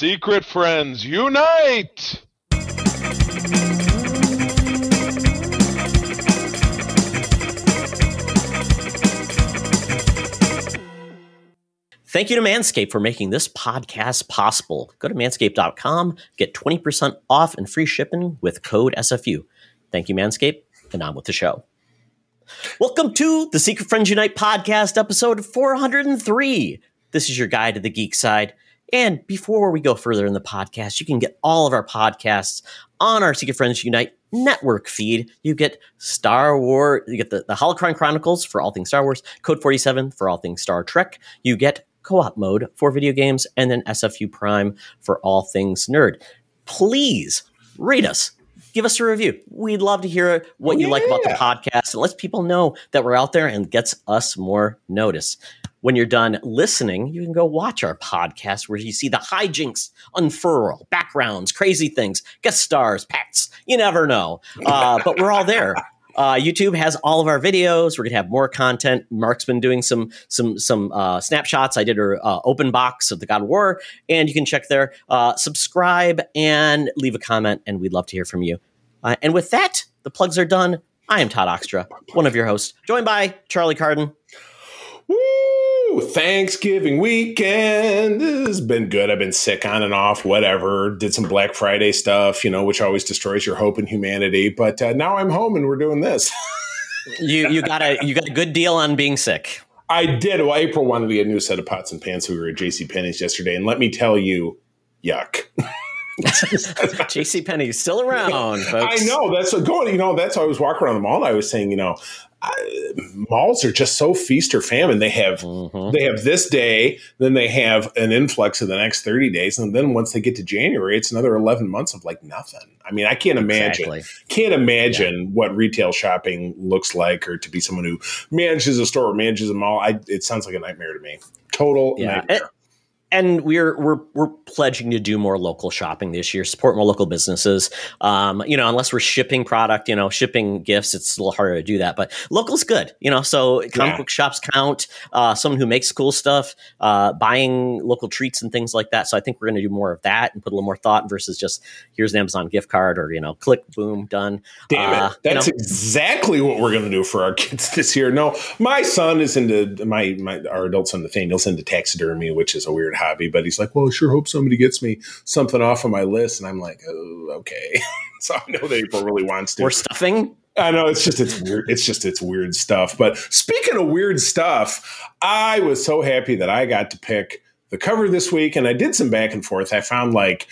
Secret friends, unite! Thank you to Manscaped for making this podcast possible. Go to manscaped.com, get 20% off and free shipping with code SFU. Thank you, Manscaped, and on with the show. Welcome to the Secret Friends Unite podcast, episode 403. This is your guide to the geek side. And before we go further in the podcast, you can get all of our podcasts on our Secret Friends Unite network feed. You get Star Wars, you get the, the Holocron Chronicles for all things Star Wars, Code 47 for all things Star Trek. You get co-op mode for video games, and then SFU Prime for all things nerd. Please rate us. Give us a review. We'd love to hear what you like about the podcast. It lets people know that we're out there and gets us more notice. When you're done listening, you can go watch our podcast where you see the hijinks unfurl, backgrounds, crazy things, guest stars, pets. You never know. Uh, but we're all there. Uh, YouTube has all of our videos. We're gonna have more content. Mark's been doing some some some uh, snapshots. I did a uh, open box of the God of War, and you can check there. Uh, subscribe and leave a comment, and we'd love to hear from you. Uh, and with that, the plugs are done. I am Todd Oxtra, one of your hosts, joined by Charlie Carden. Woo! Thanksgiving weekend this has been good. I've been sick on and off, whatever. Did some Black Friday stuff, you know, which always destroys your hope in humanity. But uh, now I'm home and we're doing this. you you got a you got a good deal on being sick. I did. Well, April wanted to get a new set of pots and pans. So we were at J.C. Penney's yesterday, and let me tell you, yuck. JC Penney's still around, folks. I know that's what going. You know, that's why I was walking around the mall. I was saying, you know, malls are just so feast or famine. They have mm-hmm. they have this day, then they have an influx of the next thirty days, and then once they get to January, it's another eleven months of like nothing. I mean, I can't imagine exactly. can't imagine yeah. what retail shopping looks like, or to be someone who manages a store or manages a mall. I, it sounds like a nightmare to me. Total yeah. nightmare and we're we're we're pledging to do more local shopping this year, support more local businesses. Um, you know, unless we're shipping product, you know, shipping gifts, it's a little harder to do that. But local's good, you know. So comic yeah. book shops count. Uh, someone who makes cool stuff, uh, buying local treats and things like that. So I think we're going to do more of that and put a little more thought versus just here's an Amazon gift card or you know, click, boom, done. Damn uh, it, that's you know. exactly what we're going to do for our kids this year. No, my son is into my my our adult son Nathaniel's into taxidermy, which is a weird hobby, but he's like, well, I sure hope somebody gets me something off of my list. And I'm like, oh, okay. so I know that April really wants to. Or stuffing. I know it's just it's weird. It's just it's weird stuff. But speaking of weird stuff, I was so happy that I got to pick the cover this week, and I did some back and forth. I found like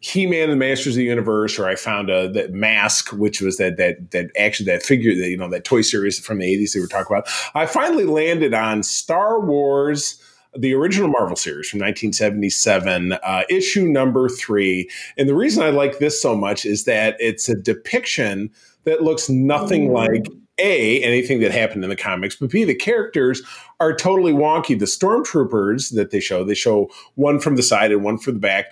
he-Man and the Masters of the Universe, or I found a that mask, which was that that that actually that figure that you know that toy series from the eighties they were talking about. I finally landed on Star Wars the original Marvel series from 1977, uh, issue number three. And the reason I like this so much is that it's a depiction that looks nothing mm. like a anything that happened in the comics, but b the characters are totally wonky. The stormtroopers that they show, they show one from the side and one from the back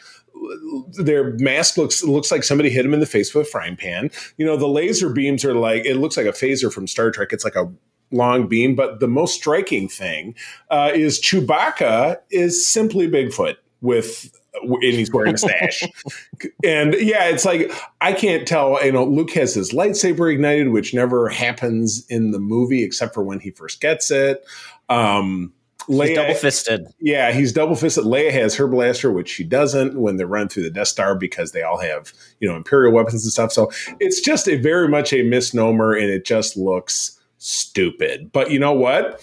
their mask looks looks like somebody hit them in the face with a frying pan. You know, the laser beams are like it looks like a phaser from Star Trek. It's like a long beam. But the most striking thing uh, is Chewbacca is simply Bigfoot with and he's wearing a stash. and yeah, it's like I can't tell. You know, Luke has his lightsaber ignited, which never happens in the movie except for when he first gets it. Um, Leia, he's double fisted. Yeah, he's double fisted. Leia has her blaster, which she doesn't when they run through the Death Star because they all have you know Imperial weapons and stuff. So it's just a very much a misnomer, and it just looks stupid. But you know what?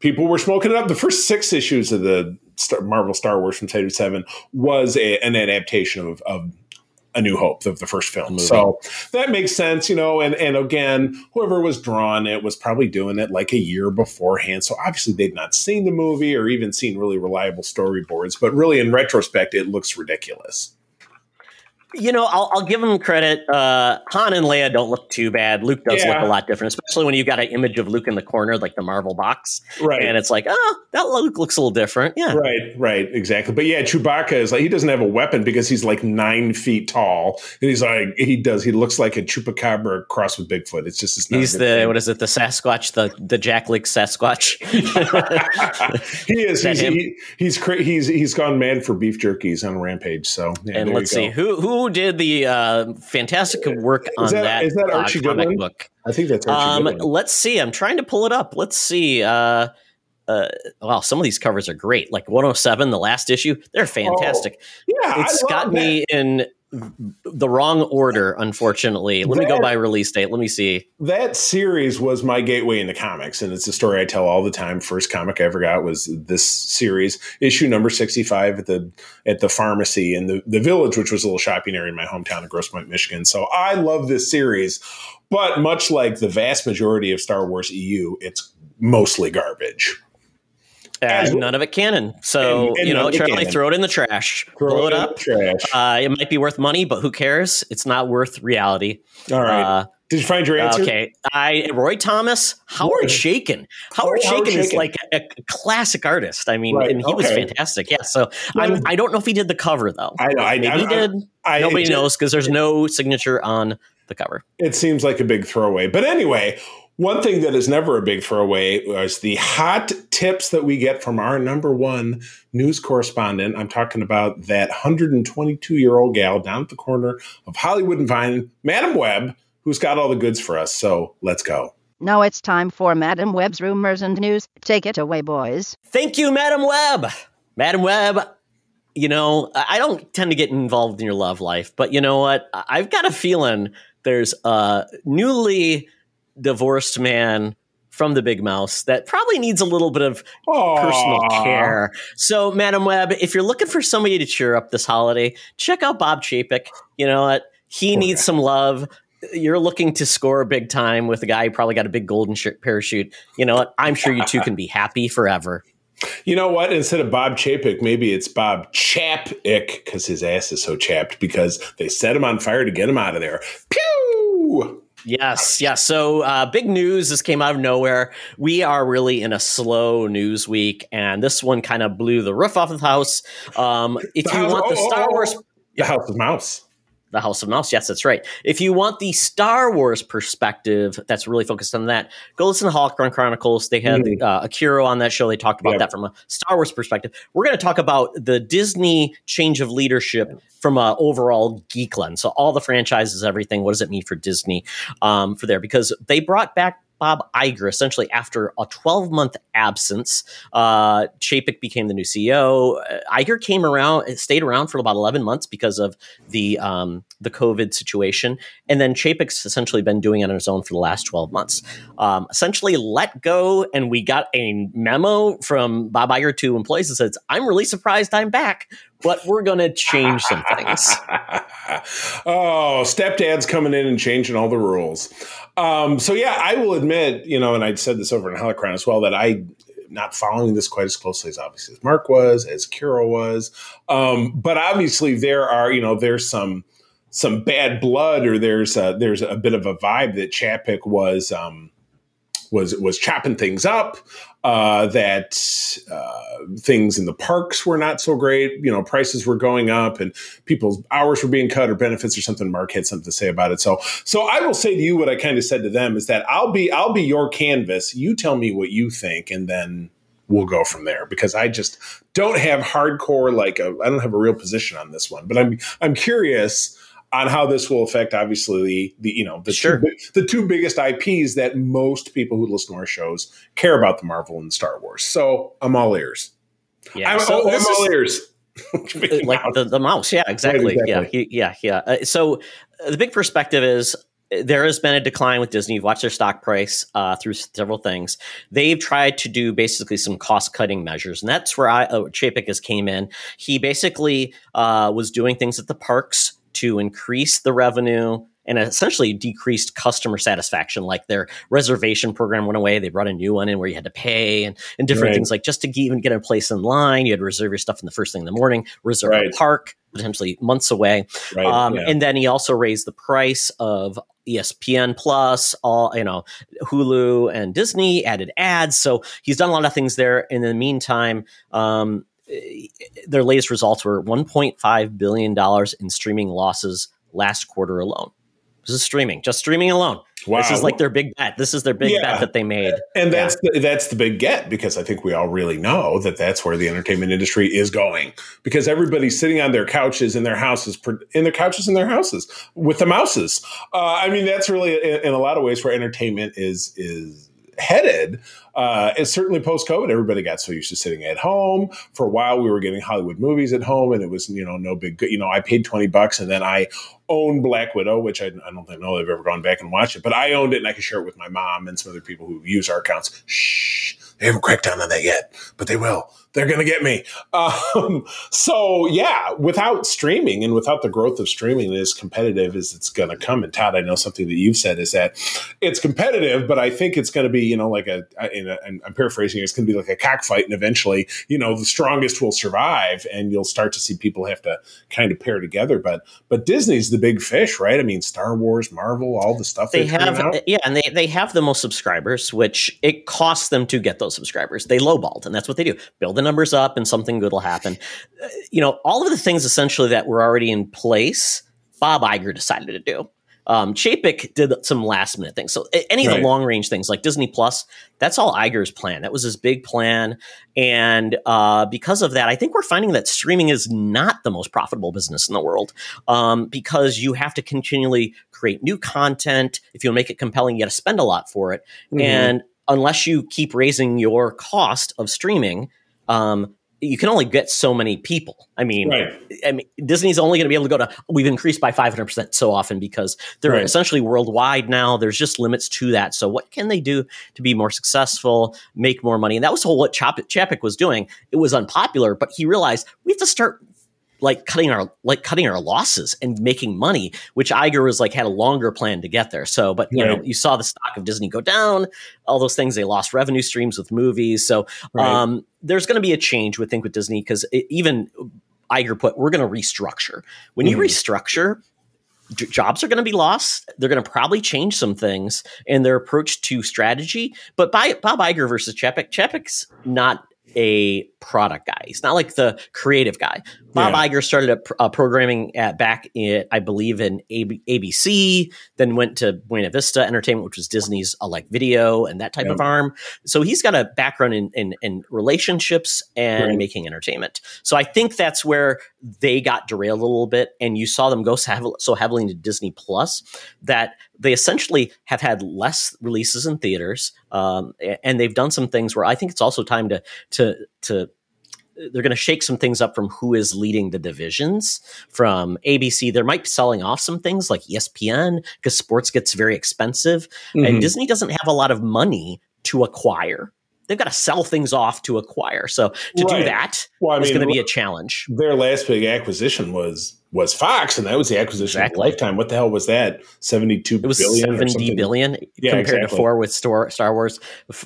People were smoking it up. The first six issues of the Star, Marvel Star Wars from 77 was a, an adaptation of, of a New Hope, of the first film. So that makes sense, you know. And and again, whoever was drawing it was probably doing it like a year beforehand. So obviously they'd not seen the movie or even seen really reliable storyboards. But really, in retrospect, it looks ridiculous. You know, I'll, I'll give him credit. Uh, Han and Leia don't look too bad. Luke does Yeah. look a lot different, especially when you've got an image of Luke in the corner, like the Marvel box, Right. and it's like, oh, that Luke looks a little different. Yeah, Right, right, exactly. But yeah, Chewbacca is like he doesn't have a weapon because he's like nine feet tall, and he's like he does. He looks like a chupacabra crossed with Bigfoot. It's just it's not he's the thing. what is it? The Sasquatch, the the Jack Link Sasquatch. he is. that He's, he, he's cra- he's he's gone mad for beef jerkies on rampage. So yeah, and let's see go. who who did the uh, fantastic work on that- that, is that uh, Archie comic Goodwin? book. I think that's Archie Um, Goodwin. let's see. I'm trying to pull it up. Let's see. Uh, uh, wow, some of these covers are great. Like 107, the last issue, they're fantastic. Yeah, it's I got that. me in the wrong order, unfortunately. Let me go by release date. Let me see. that series was my gateway into comics and it's a story i tell all the time first comic i ever got was this series issue number 65 at the at the pharmacy in the, the village which was a little shopping area in my hometown of Grosse Pointe michigan so i love this series but much like the vast majority of star wars eu it's mostly garbage As- none of it canon. So, And- and you know, Charlie, throw it in the trash. Throw blow it up. trash Uh, it might be worth money, but who cares? It's not worth reality. all right Uh, did you find your answer Okay, I Roy Thomas, Howard Roy. Chaykin. Howard Oh, Howard Chaykin is like a, a classic artist. I mean, Right, and he was fantastic. Yeah. So I'm, I don't know if he did the cover though. I know, I- Maybe I- he did. I- Nobody it- knows because there's no signature on the cover. it seems like a big throwaway. But anyway, one thing that is never a big throwaway is the hot tips that we get from our number one news correspondent. I'm talking about that 122 year old gal down at the corner of Hollywood and Vine, Madam Webb, who's got all the goods for us. So let's go. Now it's time for Madam Webb's rumors and news. Take it away, boys. Thank you, Madam Webb. Madam Webb, you know, I I don't tend to get involved in your love life, but you know what? I've got a feeling there's a newly divorced man from the Big Mouse that probably needs a little bit of personal care. So, Madam Webb, if you're looking for somebody to cheer up this holiday, check out Bob Chapek. You know what? He Poor needs guy. some love. You're looking to score big time with a guy who probably got a big golden sh- parachute. You know what? I'm sure you two can be happy forever. You know what? Instead of Bob Chapek, maybe it's Bob Chapik because his ass is so chapped because they set him on fire to get him out of there. Pew! Yes, yes. So, uh, big news. This came out of nowhere. We are really in a slow news week, and this one kind of blew the roof off of the house. Um, if The you house- want the oh, oh, Star oh. Wars The House of Mouse. The House of Mouse. Yes, that's right. If you want the Star Wars perspective that's really focused on that, go listen to Holocron Chronicles. They had Mhm. uh, Akira on that show. They talked about that from a Star Wars perspective. We're going to talk about the Disney change of leadership from an overall geek lens. So all the franchises, everything. What does it mean for Disney um, for there? Because they brought back Bob Iger essentially after a 12 month absence. Uh, Chapek became the new CEO. Uh, Iger came around, stayed around for about 11 months because of the um, the COVID situation, and then Chapek's essentially been doing it on his own for the last 12 months. Um, essentially, let go, and we got a memo from Bob Iger to employees that says, "I'm really surprised I'm back, but we're going to change some things." oh, stepdad's coming in and changing all the rules. Um, so yeah, I will admit, you know, and I said this over in Holocron as well, that I not following this quite as closely as obviously as Mark was, as Kira was. Um, but obviously there are, you know, there's some some bad blood or there's a, there's a bit of a vibe that Chapek was um, was was chopping things up. Uh, that uh, things in the parks were not so great. You know, prices were going up, and people's hours were being cut or benefits or something. Mark had something to say about it. So, so I will say to you what I kind of said to them is that I'll be I'll be your canvas. You tell me what you think, and then we'll go from there. Because I just don't have hardcore like I I don't have a real position on this one, but I'm I'm curious on how this will affect obviously the, you know the Sure. two, the two biggest IPs that most people who listen to our shows care about the Marvel and Star Wars. So I'm all ears. Yeah, I'm, so I'm all ears. Like the, the mouse. Yeah, exactly. exactly. Yeah, yeah, yeah. Uh, so uh, the big perspective is uh, there has been a decline with Disney. You've watched their stock price uh, through several things. They've tried to do basically some cost cutting measures, and that's where I, uh, Chapek has came in. He basically uh, was doing things at the parks to increase the revenue and essentially decreased customer satisfaction. Like their reservation program went away. They brought a new one in where you had to pay and, and different Right. things like just to even get a place in line, you had to reserve your stuff in the first thing in the morning, reserve Right. a park potentially months away. Right. Um, yeah. And then he also raised the price of ESPN Plus, all you know, Hulu and Disney added ads. So he's done a lot of things there. In the meantime, um, their latest results were 1.5 billion dollars in streaming losses last quarter alone. This is streaming, just streaming alone. wow. This is like their big bet. This is their big Yeah. bet that they made. and that's the, that's the big get because I think we all really know that that's where the entertainment industry is going because everybody's sitting on their couches in their houses in their couches in their houses with the mouses. Uh, I mean, that's really in, in a lot of ways where entertainment is is headed. Uh, and certainly post COVID, everybody got so used to sitting at home. For a while, we were getting Hollywood movies at home, and it was you know no big. You know, I paid twenty bucks, and then I own Black Widow, which I, I don't think know they've ever gone back and watched it, but I owned it and I could share it with my mom and some other people who use our accounts. Shh, they haven't cracked down on that yet, but they will. They're going to get me. Um, so yeah, without streaming and without the growth of streaming as competitive as it's going to come, and Todd, I know something that you've said is that it's competitive, but I think it's going to be, you know, like a, a and I'm paraphrasing, it's going to be like a cockfight, and eventually, you know, the strongest will survive, and you'll start to see people have to kind of pair together. But but Disney's the big fish, right? I mean, Star Wars, Marvel, all the stuff They have, out. yeah, and they, they have the most subscribers, which it costs them to get those subscribers. They lowballed, and that's what they do. Build the numbers up, and something good will happen. Uh, you know, all of the things essentially that were already in place, Bob Iger decided to do. Um, Chapek did some last minute things. So any of Right. the long range things like Disney Plus, that's all Iger's plan. That was his big plan. And uh, because of that, I think we're finding that streaming is not the most profitable business in the world um, because you have to continually create new content. If you make it compelling, you got to spend a lot for it. Mhm. And unless you keep raising your cost of streaming, um, you can only get so many people. I mean, right, I mean, Disney's only going to be able to go to. We've increased by five hundred percent so often because they're Right. essentially worldwide now. There's just limits to that. So, what can they do to be more successful, make more money? And that was whole what Chap- Chapek was doing. It was unpopular, but he realized we have to start like cutting our like cutting our losses and making money. Which Iger was like had a longer plan to get there. So, but you know, you saw the stock of Disney go down. All those things they lost revenue streams with movies. So, right. um, there's going to be a change, we think, with Disney because even Iger put, we're going to restructure. When you Mhm. restructure, j- jobs are going to be lost. They're going to probably change some things in their approach to strategy. But by, Bob Iger versus Chapek, Chapek's not a product guy. He's not like the creative guy. Bob Yeah. Iger started a, a programming at back in, I believe, in AB, ABC. Then went to Buena Vista Entertainment, which was Disney's uh, like video and that type Yeah. of arm. So he's got a background in in, in relationships and Right. making entertainment. So I think that's where they got derailed a little bit, and you saw them go so heavily, so heavily into Disney Plus that they essentially have had less releases in theaters, um, and they've done some things where I think it's also time to to to they're going to shake some things up from who is leading the divisions from ABC. They might be selling off some things like ESPN because sports gets very expensive, Mhm. and Disney doesn't have a lot of money to acquire. They've got to sell things off to acquire. So to Right. do that well, I is going to be a challenge. their last big acquisition was was Fox, and that was the acquisition Exactly. of Lifetime. What the hell was that? Seventy two It was billion or billion Yeah, compared to four with Star, Star Wars,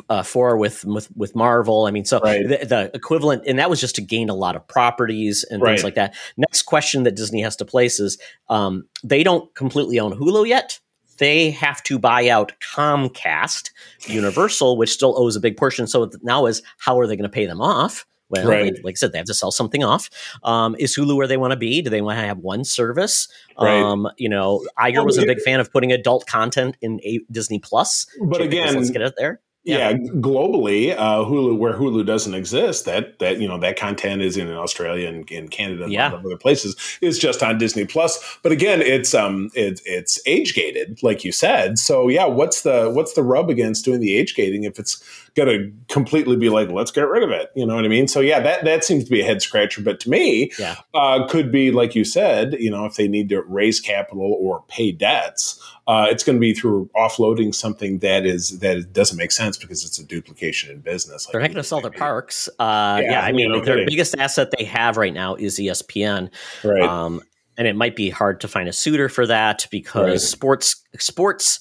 uh, four with, with with Marvel. I mean, so Right. the, the equivalent, and that was just to gain a lot of properties and Right. things like that. Next question that Disney has to place is: um, they don't completely own Hulu yet. They have to buy out Comcast, Universal, which still owes a big portion. So now is how are they going to pay them off? Well, Right. like I said, they have to sell something off. Um, is Hulu where they want to be? Do they want to have one service? Right. Um, you know, Iger was a big fan of putting adult content in a Disney Plus. But goes, again, let's get it there. yeah, globally, uh, Hulu, where Hulu doesn't exist, that that you know that content is in Australia and in Canada and Yeah. other places is just on Disney Plus. But again, it's um it's it's age gated, like you said. So yeah, what's the what's the rub against doing the age gating if it's going to completely be like let's get rid of it? You know what I mean? So yeah, that that seems to be a head scratcher. But to me, Yeah. uh, could be like you said, you know, if they need to raise capital or pay debts, uh, it's going to be through offloading something that is that doesn't make sense because it's a duplication in business. They're not going to sell their parks. Uh, Yeah, yeah, I mean, their kidding. biggest asset they have right now is ESPN. right? Um, and it might be hard to find a suitor for that because Right. sports sports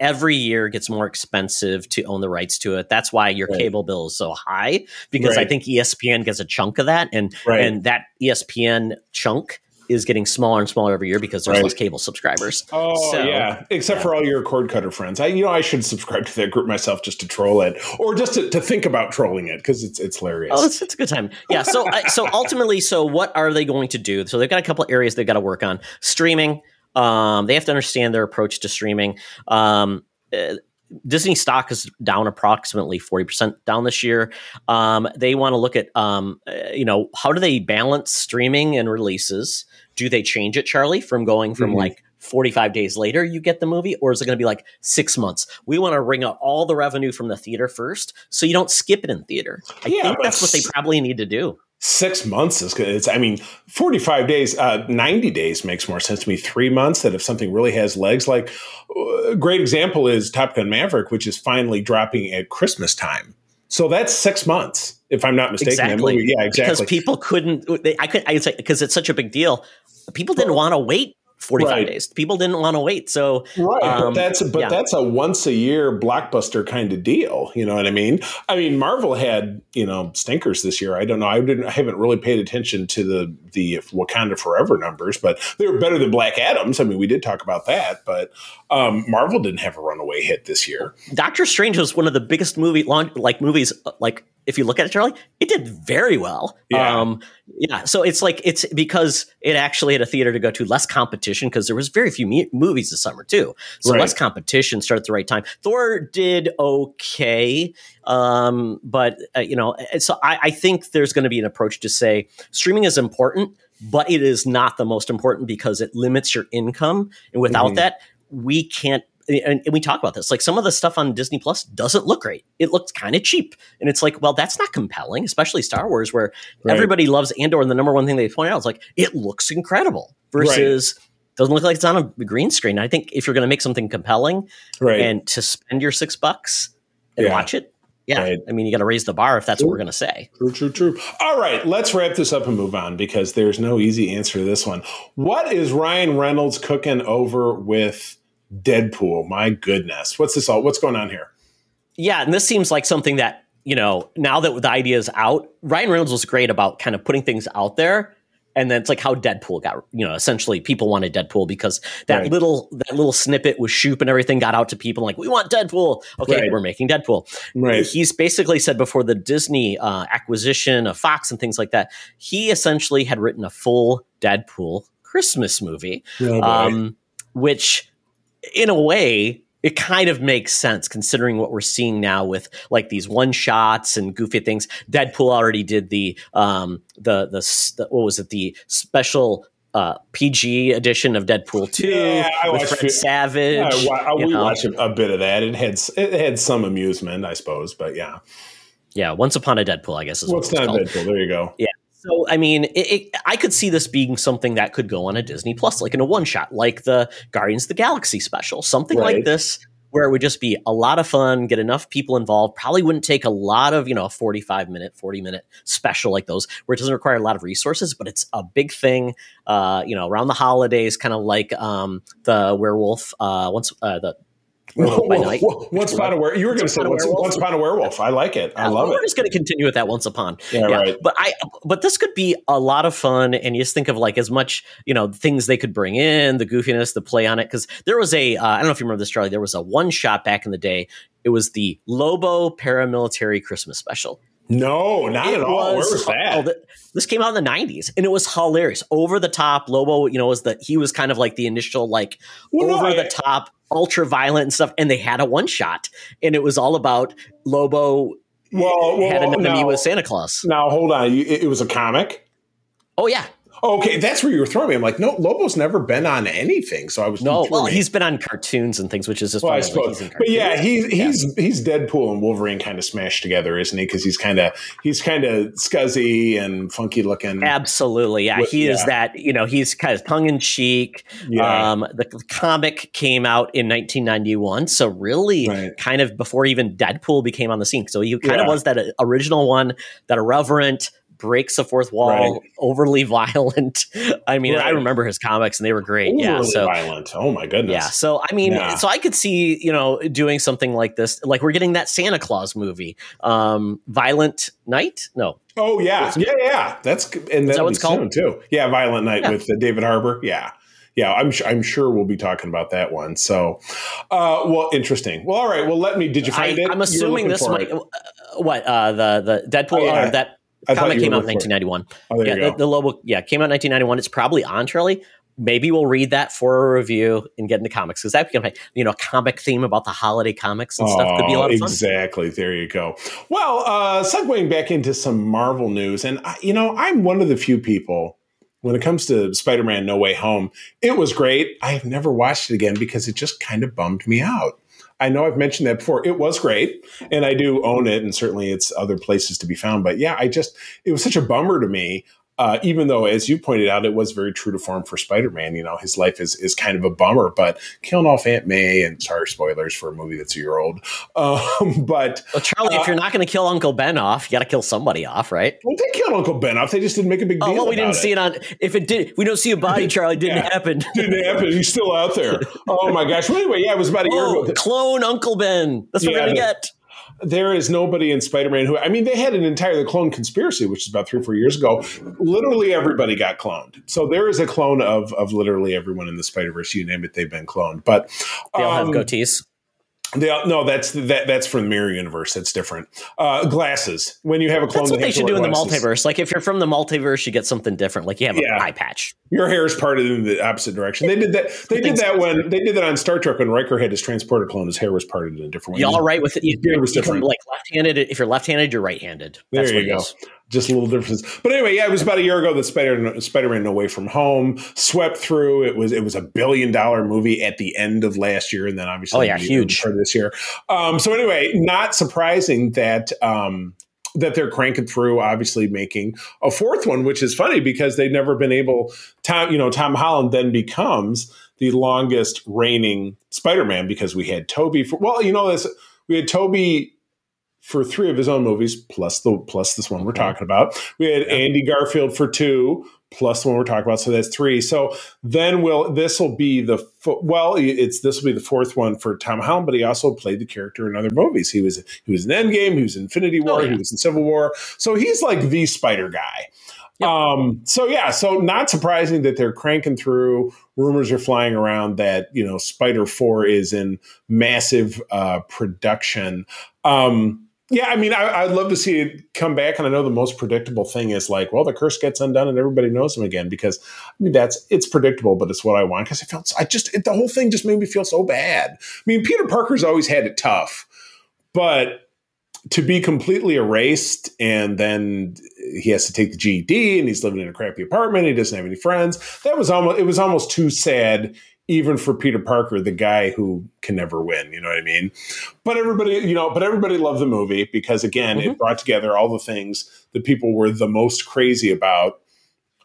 every year gets more expensive to own the rights to it. That's why your Right. cable bill is so high because I think ESPN gets a chunk of that, and Right. and that ESPN chunk is getting smaller and smaller every year because there's Right. less cable subscribers. Oh So, yeah, except yeah. for all your cord cutter friends. I, you know, I should subscribe to that group myself just to troll it, or just to, to think about trolling it because it's it's hilarious. Oh, it's, it's a good time. Yeah. So, I so ultimately, so what are they going to do? So they've got a couple areas they've got to work on. Streaming. Um, they have to understand their approach to streaming. Um, uh, Disney stock is down approximately 40% down this year. Um, they want to look at, um, uh, you know, how do they balance streaming and releases? Do they change it, Charlie, from going from Mhm. like 45 days later you get the movie, or is it going to be like six months? We want to wring out all the revenue from the theater first so you don't skip it in theater. I Yeah, think that's what they probably need to do. Six months is good. It's, I mean, forty-five days, uh, ninety days makes more sense to me. Three months that if something really has legs, like uh, a great example is Top Gun Maverick, which is finally dropping at Christmas time. So that's six months, if I'm not mistaken. Exactly. Yeah, exactly. Because people couldn't, they, I could, I could say, because it's such a big deal. People didn't want to wait 45 Right. days. People didn't want to wait. So, Right, Um, but that's but yeah. that's a once a year blockbuster kind of deal. You know what I mean? I mean, Marvel had you know stinkers this year. I don't know. I didn't. I haven't really paid attention to the the Wakanda Forever numbers, but they were better than Black Adams. I mean, we did talk about that, but um, Marvel didn't have a runaway hit this year. Doctor Strange was one of the biggest movie launch, like movies, uh, like if you look at it, Charlie, it did very well. Yeah. Um, yeah. So it's like, it's because it actually had a theater to go to, less competition because there was very few me- movies this summer too. So Right. less competition, start at the right time. Thor did okay. Um, but, uh, you know, uh, so I, I think there's going to be an approach to say streaming is important, but it is not the most important because it limits your income. And without Mhm. that, we can't and, and we talk about this like some of the stuff on disney plus doesn't look great it looks kind of cheap and it's like well that's not compelling especially star wars where Right. everybody loves andor and the number one thing they point out is like it looks incredible versus doesn't look like it's on a green screen i think if you're going to make something compelling Right. and to spend your six bucks and Yeah. watch it yeah Right. i mean you got to raise the bar if that's what we're going to say True, true, true. All right, let's wrap this up and move on because there's no easy answer to this one. What is Ryan Reynolds cooking over with Deadpool? My goodness, what's this all? What's going on here? Yeah, and this seems like something that, you know, now that the idea is out, Ryan Reynolds was great about kind of putting things out there. And then it's like how Deadpool got, you know, essentially people wanted Deadpool because that Right. little that little snippet with Shoop and everything got out to people like, we want Deadpool. Okay, Right. we're making Deadpool. Right. He's basically said before the Disney uh, acquisition of Fox and things like that, he essentially had written a full Deadpool Christmas movie Oh, um, which in a way it kind of makes sense considering what we're seeing now with like these one shots and goofy things. Deadpool already did the um the the, the what was it the special uh PG edition of Deadpool 2 Yeah, I with Fred it. Savage. Yeah, I, you we know. watched a, bit of that. It had it had some amusement, I suppose, but yeah. Yeah, Once Upon a Deadpool, I guess is What's what it's not called. Deadpool? There you go. So I mean, it, it, I could see this being something that could go on a Disney Plus, like in a one shot, like the Guardians of the Galaxy special, something Right. like this, where it would just be a lot of fun, get enough people involved. Probably wouldn't take a lot of you know a forty five minute, forty minute special like those, where it doesn't require a lot of resources, but it's a big thing. Uh, you know, around the holidays, kind of like um, the werewolf. Uh, once uh, the Werewolf by Night. Once upon a werewolf. You were going to say once, once upon a werewolf. I like it. I Yeah, love we're it. just going to continue with that once upon. Yeah, right. But I, but this could be a lot of fun, and you just think of like as much, you know, things they could bring in, the goofiness, the play on it. Because there was a, uh, I don't know if you remember this, Charlie. There was a one shot back in the day. It was the Lobo paramilitary Christmas special. No, not It at all. Where was oh, that? this came out in the '90s, and it was hilarious. Over the top, Lobo, you know, was the he was kind of like the initial like Well, no, over I- the top, ultra violent and stuff. And they had a one shot, and it was all about Lobo Well, had an enemy now- with Santa Claus. Now hold on. You, it, it was a comic. Oh yeah, Okay, that's where you were throwing me. I'm like, no, Lobo's never been on anything. So I was no. Well, me. he's been on cartoons and things, which is just Well, I funny, like, but yeah, he's he's he's Deadpool and Wolverine kind of smashed together, isn't he? Because he's kind of he's kind of scuzzy and funky looking. Absolutely, yeah. With- he is that. You know, he's kind of tongue in cheek. Yeah. Um, the comic came out in 1991, so really, Right. kind of before even Deadpool became on the scene. So he kind of Yeah. was that uh, original one, that irreverent, breaks the fourth wall, Right. overly violent. I mean, I remember his comics and they were great. yeah. Overly So violent. Oh my goodness. yeah. So I mean, Yeah. so I could see, you know, doing something like this. Like we're getting that Santa Claus movie. Um Violent Night? No. Oh yeah, yeah, yeah. That's and that that'll what be it's called? too. Yeah, Violent Night Yeah. with uh, David Harbour. Yeah, yeah. I'm I'm sure we'll be talking about that one. So, uh, well, interesting. Well, all right. Well, let me. Did you I, find it? I'm assuming this might it. uh, what uh the the Deadpool Oh, yeah. or that I comic came out in looking for it. 1991. Oh, there yeah, you the, the Lobo, yeah, came out in 1991. It's probably on Charlie. Maybe we'll read that for a review and get into comics because that become you know comic theme about the holiday comics and stuff could be a Oh, lot of fun. Exactly. There you go. Well, uh, segueing back into some Marvel news, and I, you know, I'm one of the few people when it comes to Spider-Man: No Way Home. It was great. I've never watched it again because it just kind of bummed me out. I know I've mentioned that before. It was great, and I do own it, and certainly it's other places to be found. But yeah, I just it was such a bummer to me. Uh, even though, as you pointed out, it was very true to form for Spider-Man. You know, his life is is kind of a bummer. But killing off Aunt May, and sorry, spoilers for a movie that's a year old. Um, but Well, Charlie, Uh, if you're not going to kill Uncle Ben off, you got to kill somebody off, right? well, they killed Uncle Ben off. They just didn't make a big deal. Oh, well, we didn't about see it on. If it did, we don't see a body. Charlie didn't Yeah. happen. Didn't happen. He's still out there. Oh my gosh. Well, anyway, yeah, it was about a year Oh, ago. clone Uncle Ben. That's what Yeah, we're gonna the- get. There is nobody in Spider-Man who I mean they had an entire the clone conspiracy which is about 3 or 4 years ago. Literally everybody got cloned. So there is a clone of of literally everyone in the Spider-Verse. You name it they've been cloned. But They all have um, goatees. They no that's that that's from the mirror universe that's different uh glasses when you have a clone That's what they should do in the multiverse. Like if you're from the multiverse, you get something different. Like you have Yeah. an eye patch. your hair is parted in the opposite direction they did that they did that when they did that on Star Trek when Riker had his transporter clone his hair was parted in a different way You all right with it? You, it was you different. like left-handed. If you're left-handed, you're right-handed. There That's you what it go. is. Just a little differences. But anyway, yeah, it was about a year ago that Spider Spider-Man No Way From Home swept through. It was it was a billion dollar movie at the end of last year, and then obviously Oh, yeah, huge. of this year. Um, so anyway, not surprising that um, that they're cranking through, obviously making a fourth one, which is funny because they've never been able. Tom, you know, Tom Holland then becomes the longest reigning Spider-Man because we had Tobey for well, you know this. We had Tobey for three of his own movies, plus the plus this one we're talking about. We had Andy Garfield for two, plus the one we're talking about. So that's three. So then will this will be the well, it's this will be the fourth one for Tom Holland, but he also played the character in other movies. He was he was in Endgame, he was in Infinity War, Oh, yeah. he was in Civil War. So he's like the Spider guy. Yep. Um, so yeah, so not surprising that they're cranking through. Rumors are flying around that you know Spider Four is in massive uh, production. Um, yeah, I mean, I, I'd love to see it come back, and I know the most predictable thing is like, well, the curse gets undone, and everybody knows him again because I mean that's it's predictable, but it's what I want because I felt I just it, the whole thing just made me feel so bad. I mean, Peter Parker's always had it tough, but to be completely erased and then he has to take the GED and he's living in a crappy apartment. He doesn't have any friends. That was almost it was almost too sad, even for Peter Parker, the guy who can never win. You know what I mean? But everybody, you know, but everybody loved the movie because again, it brought together all the things that people were the most crazy about.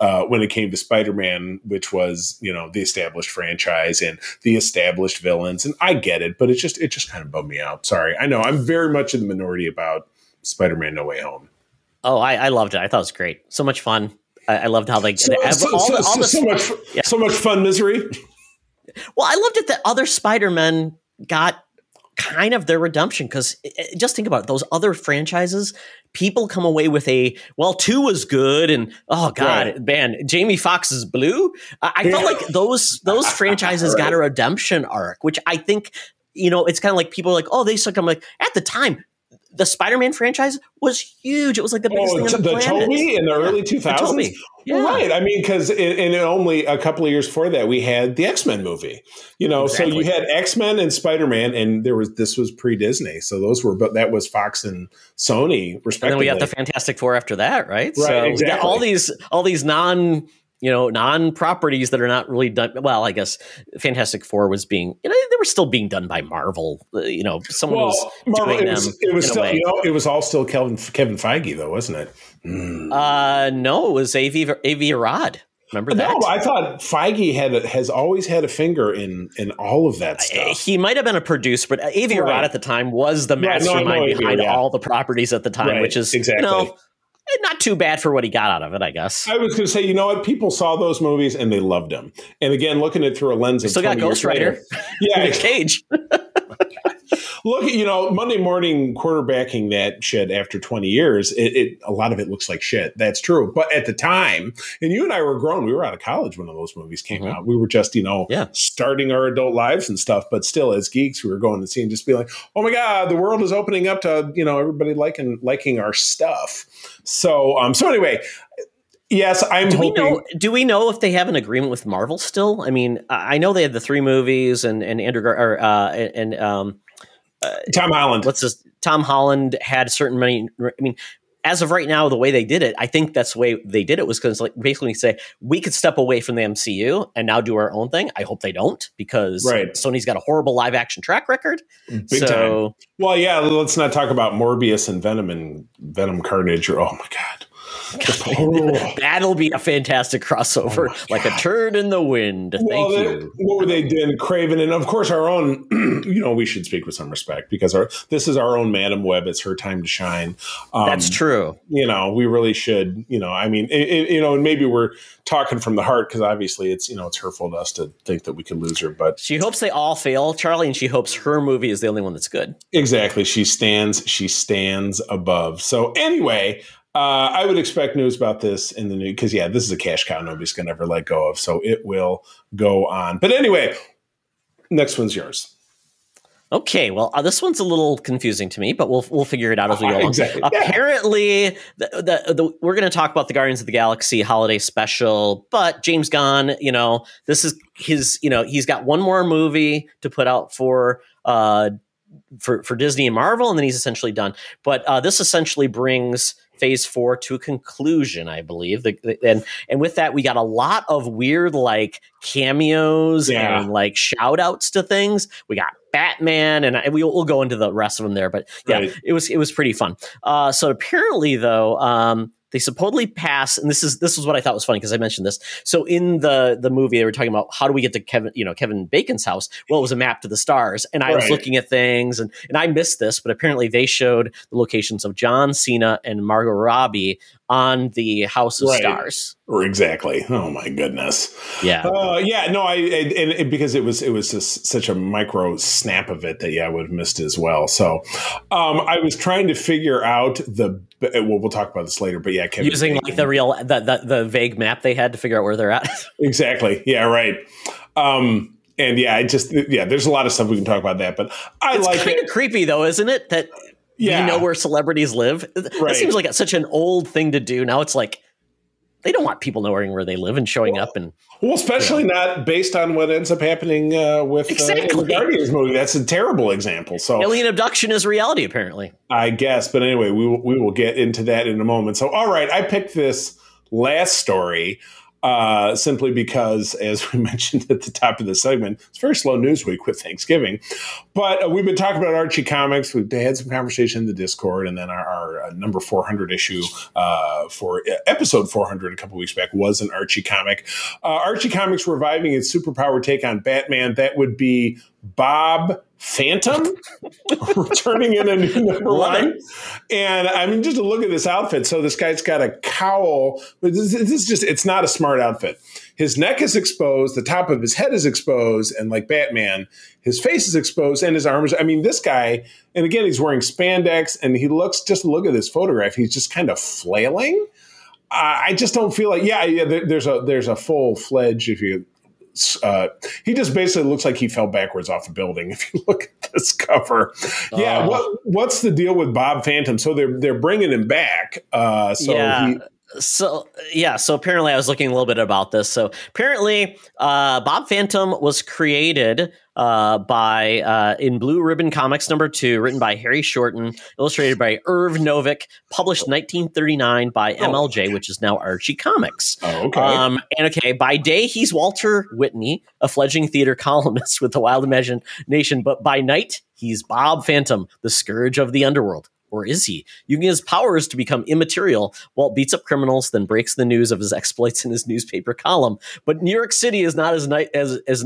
Uh, when it came to Spider-Man, which was you know the established franchise and the established villains, and I get it, but it just it just kind of bummed me out. Sorry, I know I'm very much in the minority about Spider-Man: No Way Home. Oh, I, I loved it. I thought it was great. So much fun. I, I loved how they So, so- all so- the, all so- the so much, Yeah. so much fun, misery. Well, I loved it that other Spider Men got kind of their redemption because just think about it, those other franchises. People come away with a well, two was good, and oh god, Right. man, Jamie Foxx is Blue. I, I felt like those those franchises got a redemption arc, which I think you know it's kind of like people are like, oh, they suck. I'm like, at the time, the Spider Man franchise was huge. It was like the oh, biggest Oh, thing the, on the, planet. Tobey in the early The 2000s. Tobey. Yeah. Right. I mean, because in, only a couple of years before that, we had the X Men movie. You know, so you had X Men and Spider Man, and there was this was pre Disney, so those were but that was Fox and Sony, And then we got the Fantastic Four after that, right? Right, so we got exactly. all these all these non you know non properties that are not really done. Well, I guess Fantastic Four was being you know they were still being done by Marvel. uh, You know, someone well, was Marvel, doing it was, them. it was still you know it was all still Kevin Kevin Feige though, wasn't it? Mm. Uh, no, it was Avi Avi Arad. Remember that? No, I thought Feige had a, has always had a finger in in all of that stuff. He might have been a producer, but Avi Right. Arad at the time was the Right, no, mastermind behind yeah. all the properties at the time, Right, which is exactly. You know, Eh, not too bad for what he got out of it, I guess. I was going to say, you know what? People saw those movies and they loved them. And again, looking at it through a lens of Still got 20 Ghost Rider. yeah, Cage. look, you know, Monday morning quarterbacking that shit after 20 years, it, it a lot of it looks like shit. That's true. But at the time, and you and I were grown, we were out of college when those movies came Mhm. out. We were just, you know, Yeah. starting our adult lives and stuff. But still, as geeks, we were going to see and just be like, oh my God, the world is opening up to, you know, everybody liking liking our stuff. So um, so anyway, yes, I'm Do we know? Do we know if they have an agreement with Marvel still? I mean, I know they had the three movies, and and Andrew Gar- or uh, and um, Tom Holland. what's this? Tom Holland had certain many. I mean, as of right now, the way they did it, I think that's the way they did it was because like basically say we could step away from the MCU and now do our own thing. I hope they don't because Right. Sony's got a horrible live action track record. Big so time. Well, yeah, let's not talk about Morbius and Venom and Venom Carnage. Or, oh my God. Oh. that'll be a fantastic crossover, Oh like a turd in the wind. Thank they- you. what were they doing? Kraven, and of course our own. you know, we should speak with some respect because our this is our own Madam Web. It's her time to shine. Um, That's true. You know, we really should. You know, I mean, it, it- you know, and maybe we're talking from the heart because obviously it's you know it's hurtful to us to think that we can lose her, but She hopes they all fail, Charlie, and she hopes her movie is the only one that's good. Exactly. She stands. She stands above. So anyway, uh, I would expect news about this in the news because yeah, this is a cash cow nobody's going to ever let go of. So it will go on. But anyway, next one's yours. Okay, well, uh, this one's a little confusing to me, but we'll we'll figure it out as we go along. Exactly. Yeah. Apparently, the, the, the, we're going to talk about the Guardians of the Galaxy holiday special, but James Gunn, you know, this is his, you know, he's got one more movie to put out for uh for for Disney and Marvel, and then he's essentially done. But uh, this essentially brings Phase Four to a conclusion, I believe. The, the- and and with that, we got a lot of weird like cameos Yeah. and like shout outs to things. We got Batman, and I, we'll, we'll go into the rest of them there. But yeah, Right. it was it was pretty fun. Uh, so apparently, though, um, they supposedly pass, and this is this is what I thought was funny because I mentioned this. So in the the movie, they were talking about how do we get to Kevin, you know, Kevin Bacon's house. Well, it was a map to the stars, and I was looking at things, and and I missed this, but apparently they showed the locations of John Cena and Margot Robbie on the House of Right. Stars. Or exactly. Oh my goodness. Yeah. Uh, yeah. No. I and, and it, because it was it was just such a micro snap of it that yeah I would have missed as well. So um, I was trying to figure out the. Well, we'll talk about this later. But yeah, Kevin Using like the real the, the the vague map they had to figure out where they're at. Exactly. Yeah, right. Um, and yeah, I just yeah, there's a lot of stuff we can talk about that, but I it's like kind it. of creepy though, isn't it? That Yeah. you know where celebrities live. That Right. seems like such an old thing to do. Now it's like they don't want people knowing where they live and showing up and Well, especially not based on what ends up happening uh, with uh, the Guardians movie. That's a terrible example. So alien abduction is reality apparently. I guess, but anyway, we will, we will get into that in a moment. So, all right, I picked this last story uh, simply because, as we mentioned at the top of the segment, it's very slow news week with Thanksgiving. But uh, we've been talking about Archie Comics. We've had some conversation in the Discord, and then our, our uh, number 400 issue uh, for uh, episode 400 a couple weeks back was an Archie comic. Archie Comics reviving its superpower take on Batman. That would be Bob Phantom returning in a new number one. And I mean, just to look at this outfit. So this guy's got a cowl. But this, this is just, it's not a smart outfit. His neck is exposed, the top of his head is exposed, and like Batman, his face is exposed and his arms. I mean, this guy, and again, he's wearing spandex and he looks, just look at this photograph, he's just kind of flailing. I just don't feel like, yeah, yeah. There's a there's a full fledged. If you, uh, he just basically looks like he fell backwards off a building. If you look at this cover, yeah. Oh. What what's the deal with Bob Phantom? So they're they're bringing him back. Uh, so Yeah. he, So yeah, so apparently I was looking a little bit about this. So apparently, uh, Bob Phantom was created uh, by uh, in Blue Ribbon Comics number two, written by Harry Shorten, illustrated by Irv Novick, published 1939 by MLJ, which is now Archie Comics. oh, okay. Um, and okay, by day he's Walter Whitney, a fledgling theater columnist with a wild imagination, but by night he's Bob Phantom, the scourge of the underworld. Or is he? Using his powers to become immaterial, Walt beats up criminals, then breaks the news of his exploits in his newspaper column. But New York City is not as night as as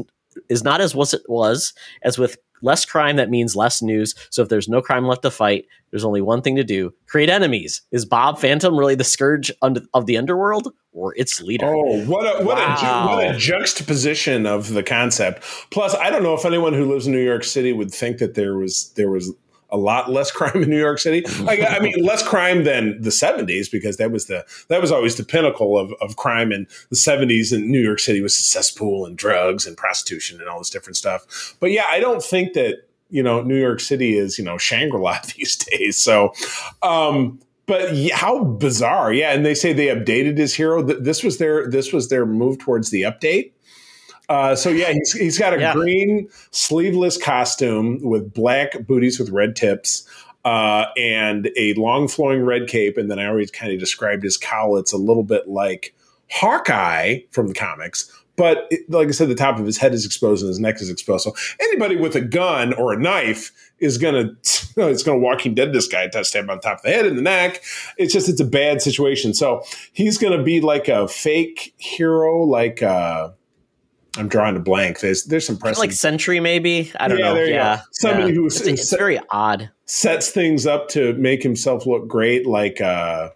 is not as was it was as with less crime that means less news. So if there's no crime left to fight, there's only one thing to do: create enemies. Is Bob Phantom really the scourge of the underworld, or its leader? Oh, what a what wow. a what a juxtaposition of the concept. Plus, I don't know if anyone who lives in New York City would think that there was there was a lot less crime in New York City. Like, I mean, less crime than the '70s because that was the that was always the pinnacle of, of crime in the '70s. And New York City was a cesspool and drugs and prostitution and all this different stuff. But yeah, I don't think that you know New York City is you know Shangri La these days. So. um but how bizarre, yeah! And they say they updated his hero. This was their this was their move towards the update uh, so yeah, he's he's got a yeah. green sleeveless costume with black booties with red tips. Uh, and a long flowing red cape, and then I always kind of described his cowl. It's a little bit like Hawkeye from the comics, but it, like I said, the top of his head is exposed and his neck is exposed. So anybody with a gun or a knife is gonna it's gonna Walking Dead this guy, touch him on top of the head and the neck. It's just it's a bad situation. So he's gonna be like a fake hero, like. Uh, I'm drawing a blank. There's there's some press like Sentry maybe. I don't yeah, know. yeah, somebody yeah. who it's, it's set, very odd sets things up to make himself look great. Like, uh,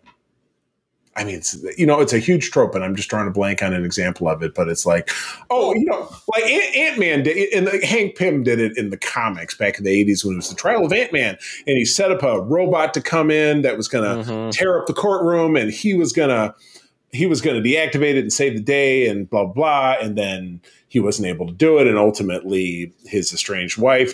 I mean, it's, you know, it's a huge trope, and I'm just drawing a blank on an example of it. But it's like, oh, you know, like Ant Man did, and like Hank Pym did it in the comics back in the '80s when it was the trial of Ant Man, and he set up a robot to come in that was going to mm-hmm. tear up the courtroom, and he was going to he was going to deactivate it and save the day and blah blah and then he wasn't able to do it and ultimately his estranged wife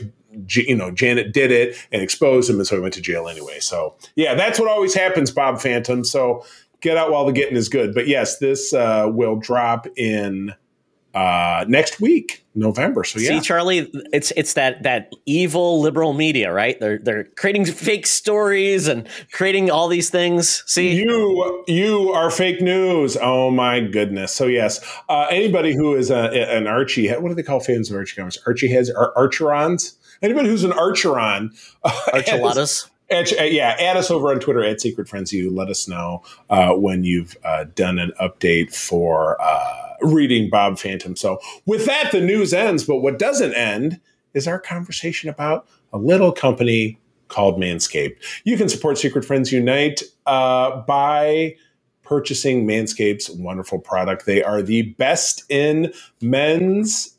you know janet did it and exposed him and so he went to jail anyway. So yeah that's what always happens bob phantom. So get out while the getting is good. But yes this uh, will drop in uh, next week, November. So yeah, see, Charlie, it's it's that that evil liberal media, right? They're they're creating fake stories and creating all these things. See, you you are fake news. Oh my goodness. So yes, uh, anybody who is a, an Archie, what do they call fans of Archie comics? Archie heads, Ar- Archerons. Anybody who's an Archeron, uh, Archelatas. Uh, yeah, add us over on Twitter at Secret Friends. You let us know uh, when you've uh, done an update for uh, reading Bob Phantom. So with that, the news ends. But what doesn't end is our conversation about a little company called Manscaped. You can support Secret Friends Unite uh, by purchasing Manscaped's wonderful product. They are the best in men's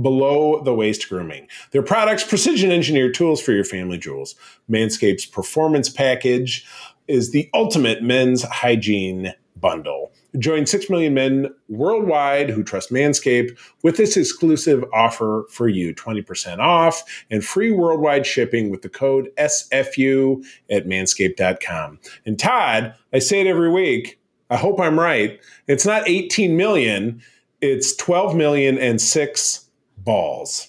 below the waist grooming. Their products, precision engineered tools for your family jewels. Manscaped's performance package is the ultimate men's hygiene bundle. Join 6 million men worldwide who trust Manscaped with this exclusive offer for you 20% off and free worldwide shipping with the code SFU at manscaped.com. And Todd, I say it every week. I hope I'm right. It's not 18 million, it's 12 million and six balls.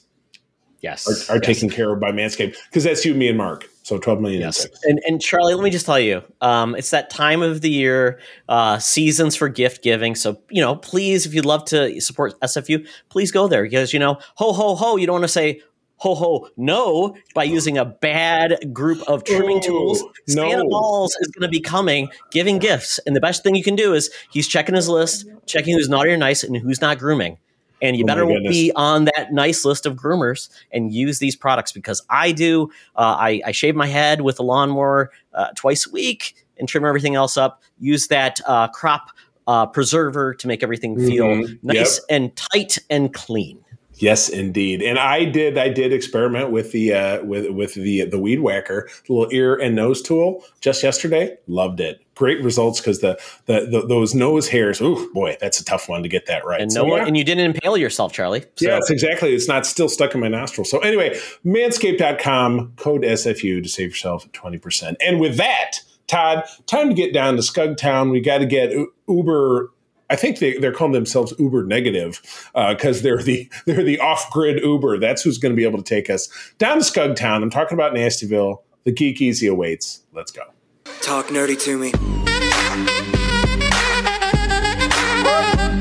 Yes. Are, are yes. taken care of by Manscaped because that's you, me, and Mark. So 12 million. Yes. And, and Charlie, let me just tell you, um, it's that time of the year, uh, seasons for gift giving. So, you know, please, if you'd love to support SFU, please go there because, you know, ho, ho, ho, you don't want to say, ho ho no by using a bad group of trimming Ooh, tools. Santa no. Balls is going to be coming, giving gifts, and the best thing you can do is he's checking his list, checking who's naughty or nice, and who's not grooming and you oh better be on that nice list of groomers and use these products because I do. Uh, I, I, shave my head with a lawnmower uh, twice a week and trim everything else up. Use that uh, crop uh, preserver to make everything feel mm-hmm. nice yep. and tight and clean. Yes, indeed. And I did I did experiment with the uh, with with the the weed whacker, the little ear and nose tool just yesterday. Loved it. Great results because the, the, the those nose hairs. Oh boy, that's a tough one to get that right. And no one, yeah. and you didn't impale yourself, Charlie. So. Exactly. It's not still stuck in my nostril. So anyway, manscaped.com code SFU to save yourself twenty percent. And with that, Todd, time to get down to Skugtown. We got to get Uber I think they, they're calling themselves Uber negative because uh, they're the they're the off grid Uber. That's who's going to be able to take us down to Scugtown. I'm talking about Nastyville. The Geek Easy awaits. Let's go. Talk nerdy to me.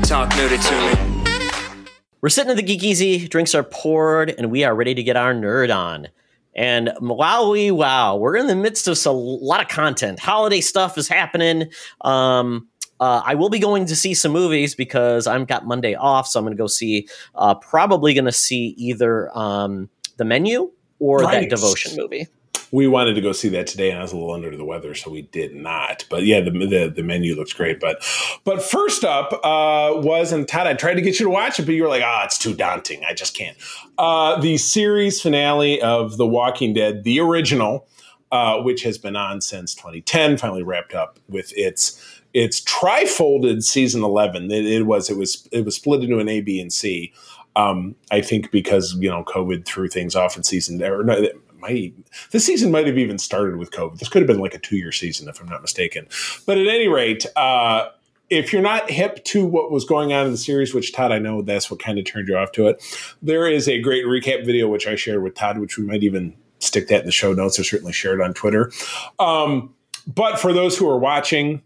Talk nerdy to me. We're sitting at the Geek Easy. Drinks are poured, and we are ready to get our nerd on. And wowie wow, we're in the midst of a lot of content. Holiday stuff is happening. Um, uh, I will be going to see some movies because I've got Monday off, so I'm going to go see. Uh, probably going to see either um, the menu or Right. that devotion movie? we wanted to go see that today, and I was a little under the weather, so we did not. But yeah, the the, the menu looks great. But but first up uh, was and Todd, I tried to get you to watch it, but you were like, ah, it's too daunting. I just can't. Uh, the series finale of The Walking Dead, the original, uh, which has been on since 2010, finally wrapped up with its its trifolded season 11. It, it was it was it was split into an A, B, and C. Um, I think because you know COVID threw things off in season or no, might this season might have even started with COVID. This could have been like a two year season if I'm not mistaken. But at any rate, uh, if you're not hip to what was going on in the series, which Todd, I know that's what kind of turned you off to it, there is a great recap video which I shared with Todd, which we might even stick that in the show notes or certainly share it on Twitter. Um, but for those who are watching,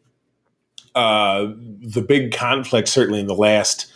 uh, the big conflict, certainly in the last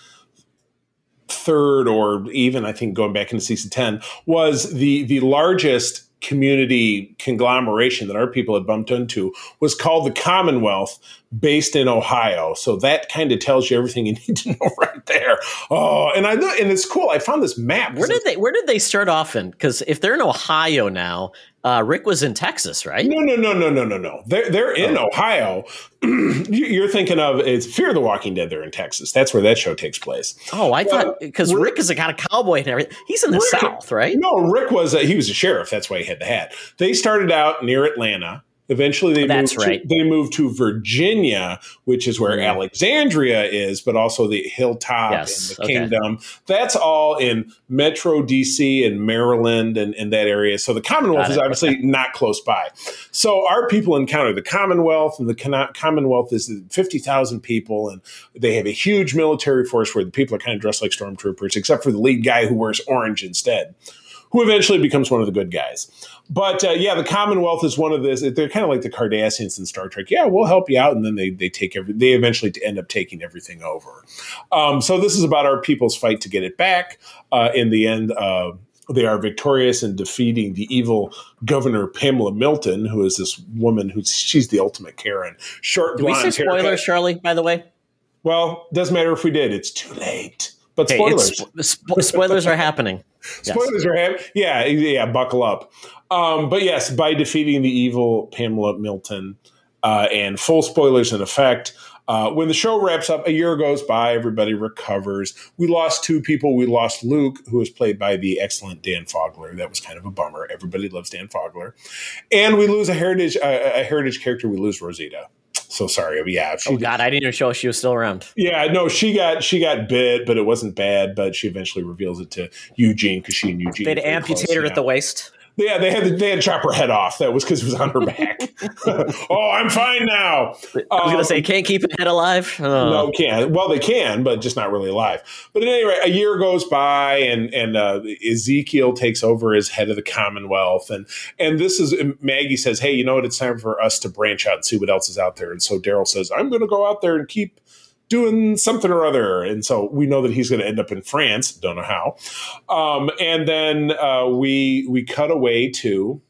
third or even I think going back into season 10 was the the largest community conglomeration that our people had bumped into was called the Commonwealth based in Ohio. So that kind of tells you everything you need to know right there. Oh, and I know and it's cool. I found this map. Where did they Where did they start off in? Because if they're in Ohio now, uh, Rick was in Texas, right? No, no, no, no, no, no, no. They're they're in Ohio. You- You're thinking of it's Fear the Walking Dead. They're in Texas. That's where that show takes place. Oh, I Well, thought because Rick- Rick is a kind of cowboy and everything. He's in the Rick- South, right? No, Rick was a, he was a sheriff. That's why he had the hat. They started out near Atlanta. Eventually, they That's moved right. To, they moved to Virginia, which is where Yeah. Alexandria is, but also the hilltop Yes, and the okay. kingdom. That's all in Metro DC and Maryland and, and that area. So the Commonwealth is obviously not close by. So our people encounter the Commonwealth, and the Con- Commonwealth is fifty thousand people, and they have a huge military force where the people are kind of dressed like stormtroopers, except for the lead guy who wears orange instead who eventually becomes one of the good guys. But uh, yeah, the Commonwealth is one of this. They're kind of like the Cardassians in Star Trek. Yeah, we'll help you out, and then they they take every. They eventually end up taking everything over. Um, so this is about our people's fight to get it back. Uh, in the end. Uh, they are victorious in defeating the evil governor Pamela Milton, who is this woman who's she's the ultimate Karen. Short Did we say blonde spoilers, haircut. Charlie? By the way, Well, doesn't matter if we did. It's too late. But spoilers. it's, spo- spoilers are happening. Yes. Spoilers are happening. Yeah, yeah, buckle up. Um, but yes, by defeating the evil Pamela Milton, uh, and full spoilers in effect. Uh, when the show wraps up, a year goes by, everybody recovers. We lost two people. We lost Luke, who was played by the excellent Dan Fogler. That was kind of a bummer. Everybody loves Dan Fogler. And we lose a heritage a, a heritage character. We lose Rosita. So sorry. Yeah, she, Oh God, I didn't even show she was still around. yeah, no, she got she got bit, but it wasn't bad. But she eventually reveals it to Eugene because she and Eugene They'd amputate her at the waist. Yeah, they had to, they had to chop her head off. That was because it was on her back. oh, I'm fine now. I was gonna Um, say, can't keep a head alive. Oh. No, can well they can, but just not really alive. But at any rate, a year goes by, and and uh, Ezekiel takes over as head of the Commonwealth, and and this is Maggie says, hey, you know what? It's time for us to branch out and see what else is out there. And so Daryl says, I'm going to go out there and keep doing something or other. And so we know that he's going to end up in France. Don't know how. Um, and then uh, we we cut away to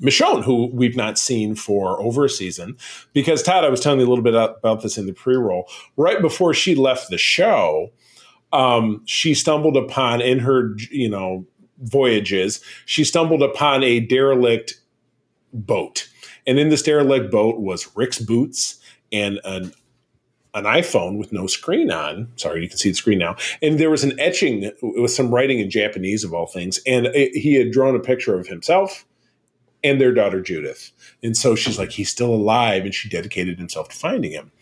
Michonne, who we've not seen for over a season, because Todd, I was telling you a little bit about this in the pre-roll. Right before she left the show, um, she stumbled upon in her, you know, voyages, she stumbled upon a derelict boat, and in this derelict boat was Rick's boots and an an iPhone with no screen on. Sorry, you can see the screen now. And there was an etching with some writing in Japanese of all things, and it, he had drawn a picture of himself and their daughter Judith. And so she's like, he's still alive, and she dedicated himself to finding him.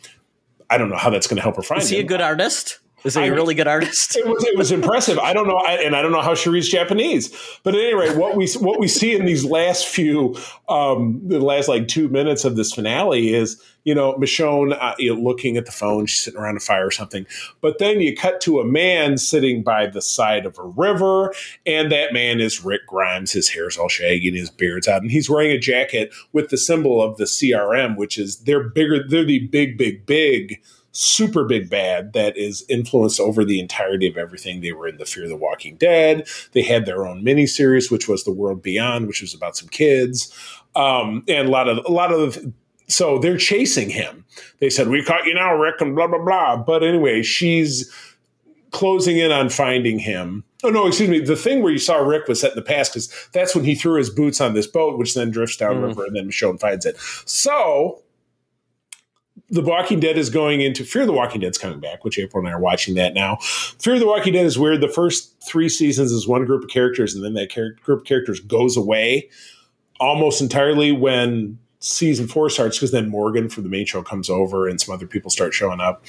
I don't know how that's going to help her find him. Is he a good artist? Is he a really good artist? it was it was impressive. I don't know, I, and I don't know how she reads Japanese. But at any rate, what we what we see in these last few, um, the last like two minutes of this finale is, you know, Michonne uh, you know, looking at the phone, she's sitting around a fire or something. But then you cut to a man sitting by the side of a river, and that man is Rick Grimes. His hair's all shaggy and his beard's out, and he's wearing a jacket with the symbol of the CRM, which is they're bigger, they're the big, big, big super big bad that is influenced over the entirety of everything. They were in the Fear of the Walking Dead. They had their own miniseries, which was The World Beyond, which was about some kids, um, and a lot of a lot of. So they're chasing him. They said, "We caught you now, Rick," and blah blah blah. But anyway, she's closing in on finding him. Oh no, excuse me. The thing where you saw Rick was set in the past because that's when he threw his boots on this boat, which then drifts downriver, and then Michonne finds it. So, The Walking Dead is going into Fear the Walking Dead's coming back, which April and I are watching that now. Fear the Walking Dead is weird. The first three seasons is one group of characters, and then that char- group of characters goes away almost entirely when season four starts because then Morgan from the main show comes over and some other people start showing up.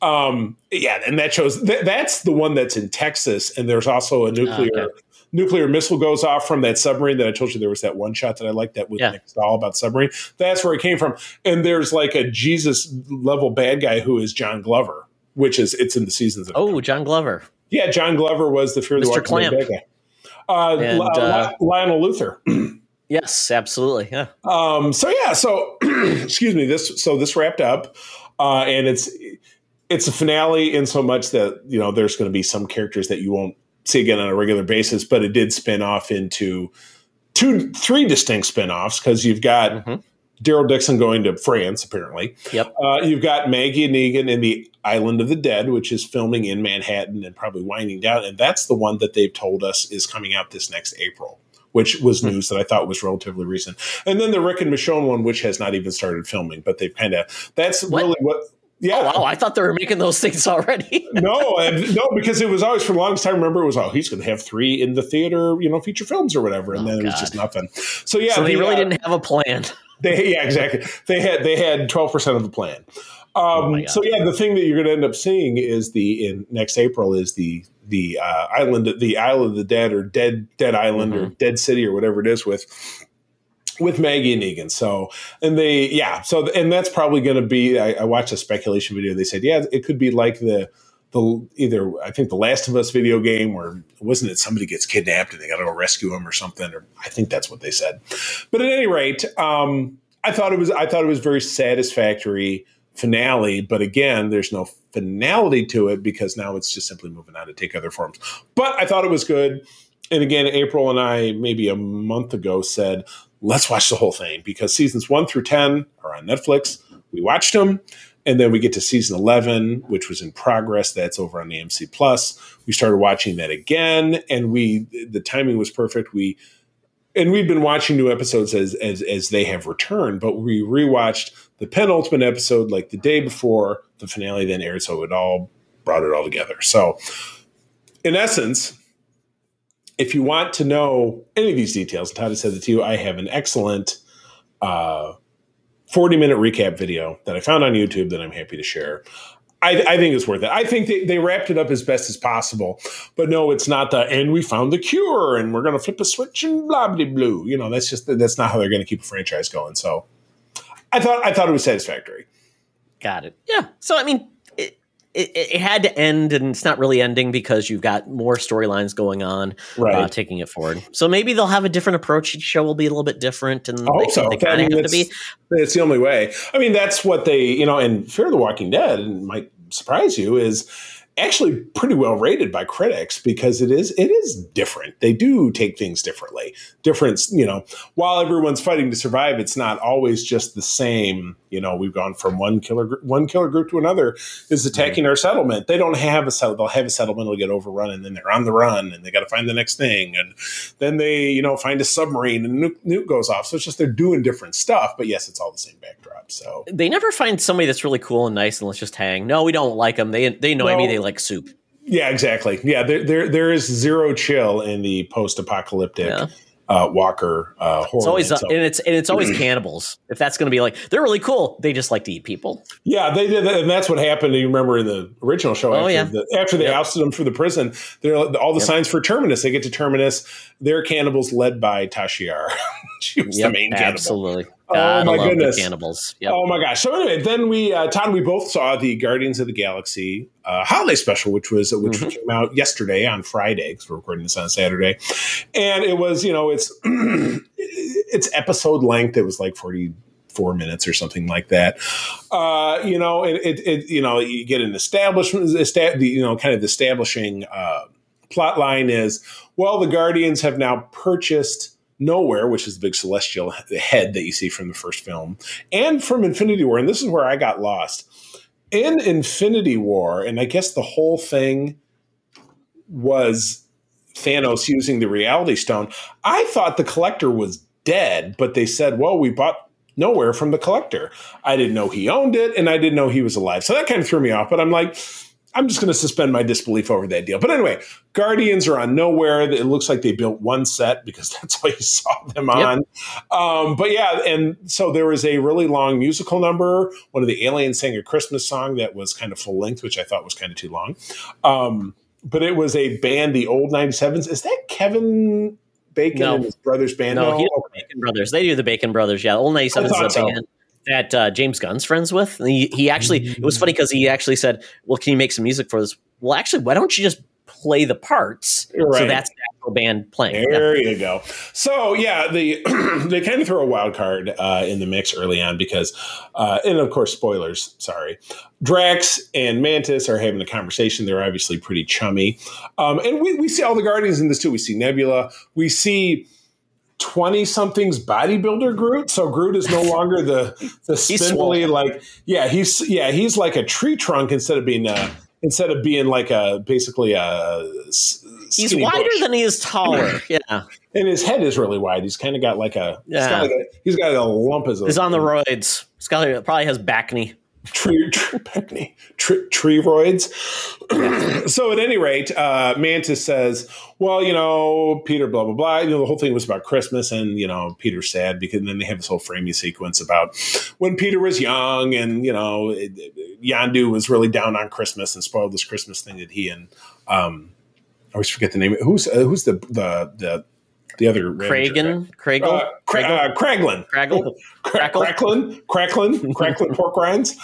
Um, yeah, and that shows th- that's the one that's in Texas, and there's also a nuclear. Ah, okay. Nuclear missile goes off from that submarine that I told you there was that one shot that I liked that with Yeah. Nick Stahl about submarine. That's where it came from. And there's like a Jesus level bad guy who is John Glover, which is it's in the seasons. Of Oh, John Glover. yeah, John Glover was the Fear of the. Walking Clamp. bad guy. Uh, And, uh, Lionel Luthor. Yes, absolutely. Yeah. Um, so yeah, so excuse me. This so this wrapped up, uh, and it's it's a finale in so much that you know there's going to be some characters that you won't see again on a regular basis, but it did spin off into two, three distinct spin-offs because you've got Mhm. Daryl Dixon going to France apparently. Yep. Uh, you've got Maggie and Negan in the Island of the Dead, which is filming in Manhattan and probably winding down, and that's the one that they've told us is coming out this next April which was Hmm. news that I thought was relatively recent. And then the Rick and Michonne one, which has not even started filming, but they've kind of that's What? really what. Yeah, Oh, wow. I thought they were making those things already. no, and, no, because it was always for the longest time. Remember, it was oh, he's going to have three in the theater, you know, feature films or whatever, and Oh, then it was just nothing. So yeah, so they the, really uh, didn't have a plan. they yeah, exactly. They had they had twelve percent of the plan. Um, my God. so yeah, the thing that you're going to end up seeing is the in next April is the the uh, island the Isle of the Dead or Dead Dead Island or Dead City or whatever it is with with Maggie and Negan. So and they yeah so and that's probably going to be. I, I watched a speculation video. They said yeah, it could be like the. The, either I think the Last of Us video game, or wasn't it somebody gets kidnapped and they got to go rescue him or something? Or I think that's what they said. But at any rate, um, I thought it was I thought it was very satisfactory finale. But again, there's no finality to it because now it's just simply moving on to take other forms. But I thought it was good. And again, April and I maybe a month ago said, let's watch the whole thing because seasons one through ten are on Netflix. We watched them. And then we get to season 11, which was in progress. That's over on the AMC Plus. We started watching that again, and we the timing was perfect. We and we've been watching new episodes as as as they have returned, but we rewatched the penultimate episode like the day before the finale then aired, so it all brought it all together. So, in essence, if you want to know any of these details, Todd has said it to you. I have an excellent uh, 40 minute recap video that I found on YouTube that I'm happy to share. I, I think it's worth it. I think they, they wrapped it up as best as possible, but no, it's not the and we found the cure and we're going to flip a switch and blah blah blue. You know, that's just that's not how they're going to keep a franchise going. So, I thought I thought it was satisfactory. Got it. Yeah. So I mean, it, it, had to end, and it's not really ending because you've got more storylines going on, Right. uh, taking it forward. So maybe they'll have a different approach. Each show will be a little bit different, and they, so. they I mean, of have to it's- be. It's the only way. I mean, that's what they, you know, and Fear the Walking Dead, might surprise you, is actually pretty well rated by critics because it is it is different. They do take things differently. Different, you know, while everyone's fighting to survive, it's not always just the same. You know, we've gone from one killer one killer group to another is attacking our settlement. They don't have a settle. They'll have a settlement. Will get overrun, and then they're on the run, and they got to find the next thing, and then they you know find a submarine, and nuke, nuke goes off. So it's just they're doing different stuff. But yes, it's all the same backdrop. So They never find somebody that's really cool and nice, and let's just hang. No, we don't like them. They they annoy me. Well- They like soup. Yeah, exactly. Yeah, there there, there is zero chill in the post-apocalyptic Yeah. uh, Walker uh, horror. It's always uh. So- and it's and it's always cannibals. If that's going to be like they're really cool, they just like to eat people. yeah, they did, and that's what happened. You remember in the original show? Oh, after, yeah. the, after they Yep. ousted them from the prison, they're all the Yep. signs for Terminus. They get to Terminus. They're cannibals led by Tasha Yar. she was the main cannibal. absolutely. Oh, Gotta my love goodness. cannibals. Yep. Oh my gosh! So anyway, then we uh, Todd, we both saw the Guardians of the Galaxy uh, holiday special, which was which Mhm. came out yesterday on Friday because we're recording this on Saturday, and it was you know it's it's episode length. It was like forty four minutes or something like that. Uh, you know, it, it, it you know you get an establishment, esta- the, you know, kind of establishing uh, plot line is well, the Guardians have now purchased. Nowhere, which is the big celestial head that you see from the first film, and from Infinity War. And this is where I got lost. In Infinity War, and I guess the whole thing was Thanos using the Reality Stone. I thought the Collector was dead, but they said, "Well, we bought." Nowhere from the collector. I didn't know he owned it and I didn't know he was alive. So that kind of threw me off. But I'm like, I'm just going to suspend my disbelief over that deal. But anyway, Guardians are on nowhere. It looks like they built one set because that's all you saw them on. Um, but yeah, and so there was a really long musical number. One of the aliens sang a Christmas song that was kind of full length, which I thought was kind of too long. Um, but it was a band, the old 97s. Is that Kevin Bacon No. and his brother's band? No, No? he the Bacon Brothers. They do the Bacon Brothers. Yeah, Old ninety seven is I a so. band that uh, James Gunn's friends with. And he, he actually it was funny because he actually said, "Well, can you make some music for this?" Well, actually, why don't you just play the parts? So that's the actual band playing. Yeah. There you go. So yeah, the they kind of throw a wild card uh, in the mix early on because, uh, and of course, spoilers. Sorry, Drax and Mantis are having a conversation. They're obviously pretty chummy, um, and we we see all the Guardians in this too. We see Nebula. We see. 20 somethings bodybuilder Groot. So Groot is no longer the the He's spindly like yeah, he's yeah, he's like a tree trunk instead of being a instead of being like a basically a He's wider bush than he is taller. Yeah, and his head is really wide. He's kind of got like a he's Yeah. got like a he's got a lump as a he's on the roids. Scully probably has back knee. Tree tree, tree, roids. so at any rate, uh, Mantis says, "Well, you know, Peter, blah blah blah. You know, the whole thing was about Christmas, and you know, Peter's sad because then they have this whole framing sequence about when Peter was young, and you know, Yondu was really down on Christmas and spoiled this Christmas thing that he and um, I always forget the name. Who's uh, who's the the the the other guy? Kragan, Uh, Cra- uh, Kraglin. Craggle. Cracklin, Cracklin, Cracklin pork rinds.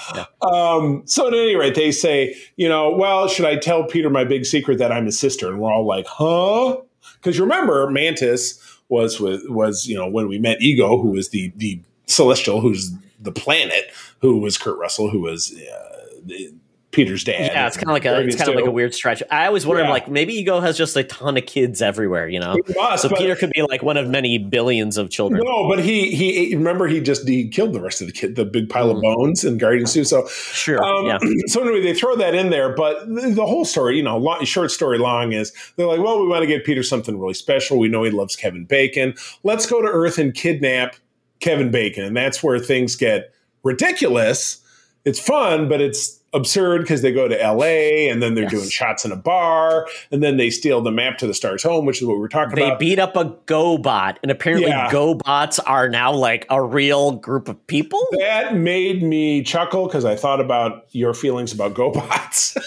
Um, so at any rate, they say, you know, well, should I tell Peter my big secret that I'm his sister? And we're all like, huh? Because remember, Mantis was with was you know when we met Ego, who was the the celestial, who's the planet, who was Kurt Russell, who was uh, the- Peter's dad. Yeah, it's kind of like a it's kind of like a weird stretch. I always wondered, Yeah. like maybe Ego has just a ton of kids everywhere, you know. So Peter could be like one of many billions of children. No, but he he remember he just he killed the rest of the kid, the big pile of bones in Guardians 2. So Sure, Um, yeah. So anyway, they throw that in there, but the, the whole story, you know, long, short story long is they're like, well, we want to get Peter something really special. We know he loves Kevin Bacon. Let's go to Earth and kidnap Kevin Bacon, and that's where things get ridiculous. It's fun, but it's absurd because they go to L.A. and then they're Yes. doing shots in a bar, and then they steal the map to the Stars Home, which is what we were talking They about. They beat up a GoBot, and apparently Yeah. GoBots are now like a real group of people. that made me chuckle because I thought about your feelings about GoBots.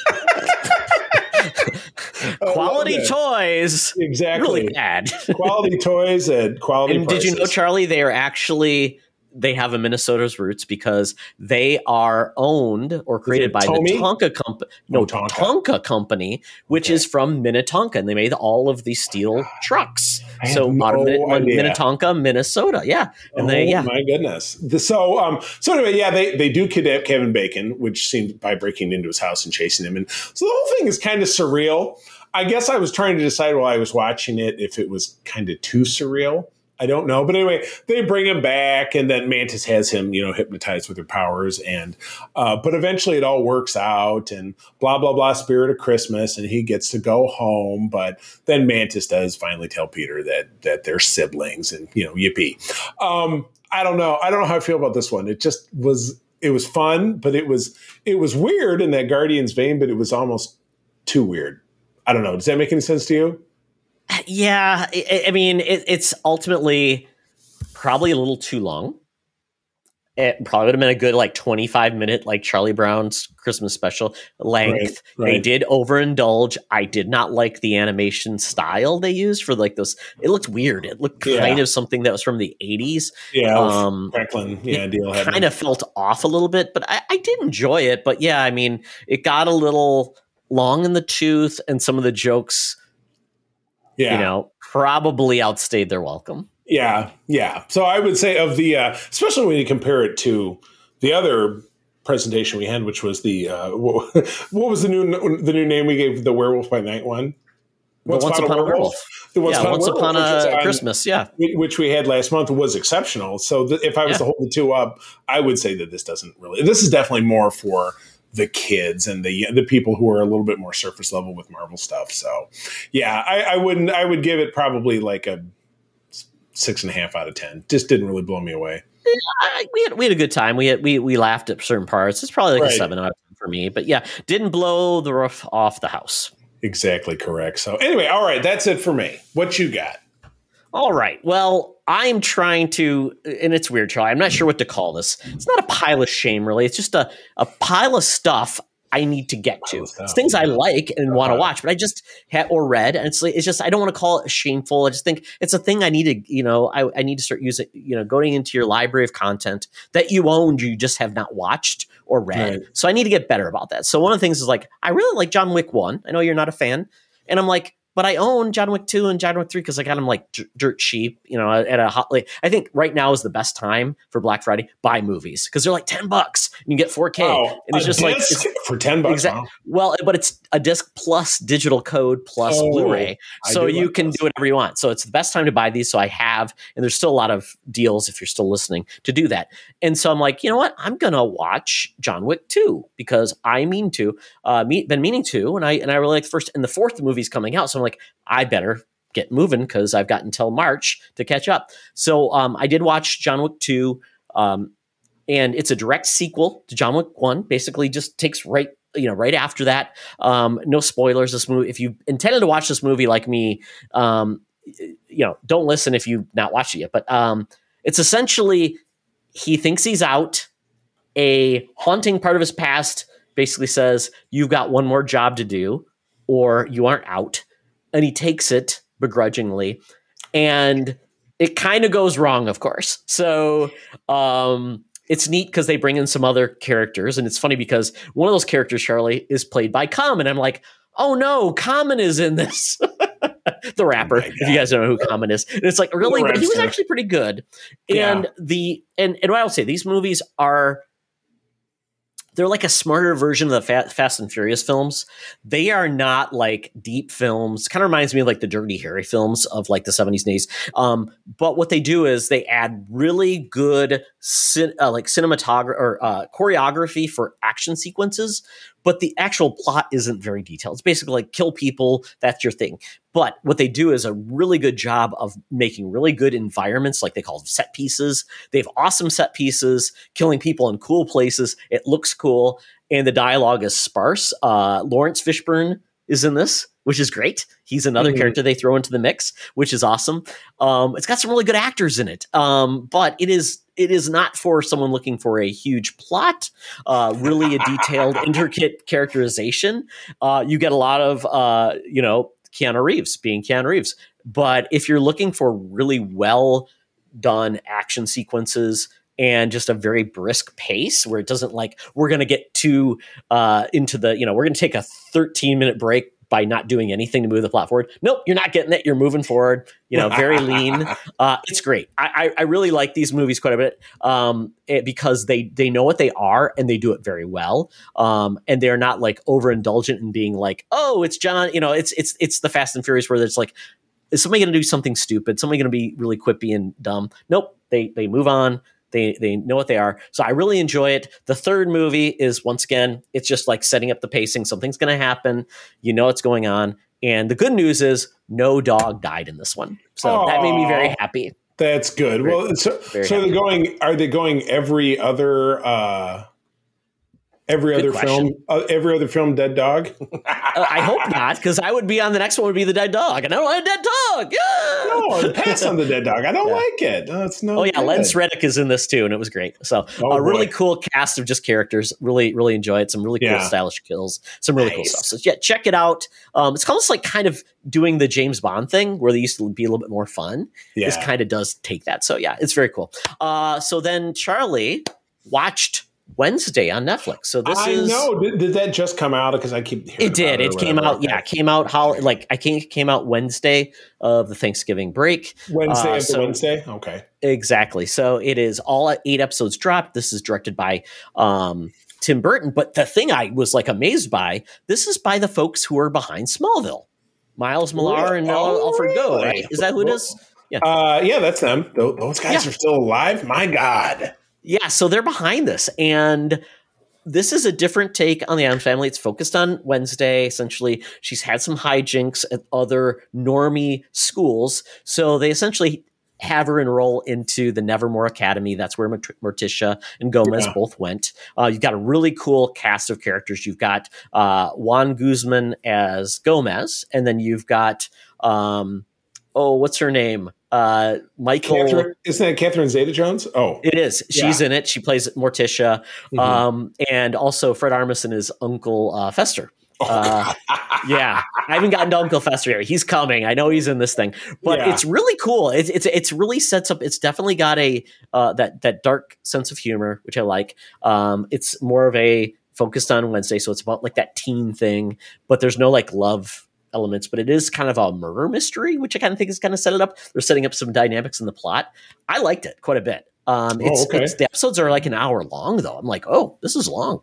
Quality toys, Exactly. really bad. quality toys at quality and did you know. Charlie? They are actually they have a Minnesota's roots because they are owned or created by Tomy? the Tonka company. No, Oh, Tonka. Tonka company, which Okay. is from Minnetonka, and they made all of these steel trucks. I So no Min-. Minnetonka, Minnesota, yeah, and oh they yeah. my goodness. The- so um so anyway, yeah, they they do kidnap Kevin Bacon, which seemed by breaking into his house and chasing him. And so the whole thing is kind of surreal. I guess I was trying to decide while I was watching it if it was kind of too surreal. I don't know. But anyway, they bring him back and then Mantis has him, you know, hypnotized with her powers. And, uh, but eventually it all works out and blah, blah, blah, spirit of Christmas. And he gets to go home. But then Mantis does finally tell Peter that, that they're siblings and, you know, yippee. Um, I don't know. I don't know how I feel about this one. It just was, it was fun, but it was, it was weird in that Guardians vein, but it was almost too weird. I don't know. Does that make any sense to you? Yeah, I, I mean, it, it's ultimately probably a little too long. It probably would have been a good like twenty five minute like Charlie Brown's Christmas special length. Right, They did overindulge. I did not like the animation style they used for like this. It looked weird. It looked Yeah. kind of something that was from the eighties. Yeah. Um, Franklin, yeah, deal. Kind of felt off a little bit, but I, I did enjoy it. But yeah, I mean, it got a little long in the tooth, and some of the jokes, yeah. you know, probably outstayed their welcome. Yeah, yeah. So I would say of the, uh, especially when you compare it to the other presentation we had, which was the uh, what, what was the new the new name we gave the Werewolf by Night one? The Once Upon a Werewolf. The Once yeah, Upon once a Werewolf, upon a on- Christmas. Yeah, which we had last month was exceptional. So th- if I was Yeah. to hold the two up, I would say that this doesn't really. This is definitely more for the kids and the the people who are a little bit more surface level with Marvel stuff. So, yeah, I, I wouldn't. I would give it probably like a six and a half out of ten. Just didn't really blow me away. I, we had we had a good time. We had we we laughed at certain parts. It's probably like Right. a seven out of ten for me. But yeah, didn't blow the roof off the house. Exactly correct. So anyway, all right, that's it for me. What you got? All right. Well, I'm trying to, and it's weird, Charlie. I'm not sure what to call this. It's not a pile of shame, really. It's just a, a pile of stuff I need to get to. Pile of stuff, It's things I like and want to Uh-huh. watch, but I just had or read, and it's like, it's just I don't want to call it shameful. I just think it's a thing I need to, you know, I, I need to start using, you know, going into your library of content that you owned, you just have not watched or read. Right. So I need to get better about that. So one of the things is like I really like John Wick one. I know you're not a fan, and I'm like, but I own John Wick two and John Wick three because I got them like d- dirt cheap. You know, at a hot. Like, I think right now is the best time for Black Friday buy movies because they're like ten bucks and you get four K. Oh, and it's just like it's, for ten bucks. Exact- wow. well, but it's a disc plus digital code plus Oh, Blu-ray, so you like can do whatever you want. So it's the best time to buy these. So I have, and there's still a lot of deals if you're still listening to do that. And so I'm like, you know what? I'm gonna watch John Wick two because I mean to, uh, me, been meaning to, and I and I really like the first and the fourth movie's coming out. So I'm like, I better get moving because I've got until March to catch up. So um, I did watch John Wick two. Um, and it's a direct sequel to John Wick One. Basically, just takes right you know right after that. Um, no spoilers. This movie, if you intended to watch this movie like me, um, you know, don't listen if you've not watched it yet. But um, it's essentially he thinks he's out. A haunting part of his past basically says you've got one more job to do, or you aren't out, and he takes it begrudgingly, and it kind of goes wrong, of course. So um, it's neat because they bring in some other characters, and it's funny because one of those characters, Charlie, is played by Common. I'm like, oh no, Common is in this. the rapper, my if you guys don't know who Common is, and it's like really, but he was actually pretty good. Yeah. And the and and what I'll say, these movies are they're like a smarter version of the Fa- Fast and Furious films. They are not like deep films. Kind of reminds me of like the Dirty Harry films of like the 70s and 80s. Um, but what they do is they add really good cin- uh, like cinematography or uh, choreography for action sequences, but the actual plot isn't very detailed. It's basically like kill people, that's your thing. But what they do is a really good job of making really good environments, like they call them set pieces. They have awesome set pieces, killing people in cool places. It looks cool, and the dialogue is sparse. Uh, Laurence Fishburne is in this, which is great. He's another Mhm. character they throw into the mix, which is awesome. Um, it's got some really good actors in it, um, but it is it is not for someone looking for a huge plot, uh, really a detailed, intricate characterization. Uh, you get a lot of uh, you know Keanu Reeves being Keanu Reeves, but if you're looking for really well done action sequences and just a very brisk pace where it doesn't like we're going to get too uh, into the you know we're going to take a 13 minute break by not doing anything to move the plot forward. Nope, you're not getting it. You're moving forward. You know, very lean. Uh, it's great. I, I, I really like these movies quite a bit um, it- because they they know what they are and they do it very well. Um, and they're not like overindulgent in being like, oh, it's John. You know, it's it's it's the Fast and Furious where it's like, is somebody going to do something stupid? Somebody going to be really quippy and dumb? Nope. They they move on. They they know what they are. So I really enjoy it. The third movie is once again, it's just like setting up the pacing. Something's going to happen. You know what's going on. And the good news is no dog died in this one. So that made me very happy. That's good. Very- well, so, so they're going. Are they going every other? uh Every Good other question. film, uh, every other film, Dead Dog. Uh, I hope not, because I would be on the next one would be the dead dog, and I don't want a dead dog. Yeah! no, pass on the Dead Dog. I don't Yeah. like it. No, it's no. Oh yeah, good. Lance Reddick is in this too, and it was great. So Oh, a really boy. cool cast of just characters. Really, really enjoy it. Some really cool Yeah. stylish kills. Some really cool stuff. So yeah, check it out. Um, it's almost like kind of doing the James Bond thing, where they used to be a little bit more fun. Yeah. This kind of does take that. So yeah, it's very cool. Uh, so then Charlie watched Wednesday on Netflix. So this I is know. Did, did that just come out? Because I keep. hearing it did. It or came out. Yeah, it came out. How like I think it came out Wednesday of the Thanksgiving break. Wednesday Uh, so- Wednesday. Okay. Exactly. So it is all eight episodes dropped. This is directed by um, Tim Burton. But the thing I was like amazed by, this is by the folks who are behind Smallville. Miles Millar and Oh, Alfred Gough, right? Is that who it is? Uh, yeah, that's them. Those, those guys Yeah. are still alive. My God. Yeah, so they're behind this. And this is a different take on the Addams family. It's focused on Wednesday. Essentially, she's had some hijinks at other normie schools, so they essentially have her enroll into the Nevermore Academy. That's where Mort- Morticia and Gomez Yeah. both went. Uh, you've got a really cool cast of characters. You've got uh, Juan Guzman as Gomez, and then you've got um, oh, what's her name? Uh, Michael. Catherine, isn't that Catherine Zeta Jones? Oh, It is. She's in it. She plays Morticia. Mhm. Um, and also Fred Armisen is Uncle uh, Fester. Uh, yeah, I haven't gotten to Uncle Fester yet. He's coming. I know he's in this thing, but Yeah. it's really cool. It's it's it's really sets up. It's definitely got a uh, that that dark sense of humor, which I like. Um, it's more of a focused on Wednesday, so it's about like that teen thing, but there's no like love elements. But it is kind of a murder mystery, which I kind of think is kind of set it up. They're setting up some dynamics in the plot. I liked it quite a bit. Um, Oh, okay. it's the episodes are like an hour long though. I'm like, oh, this is long.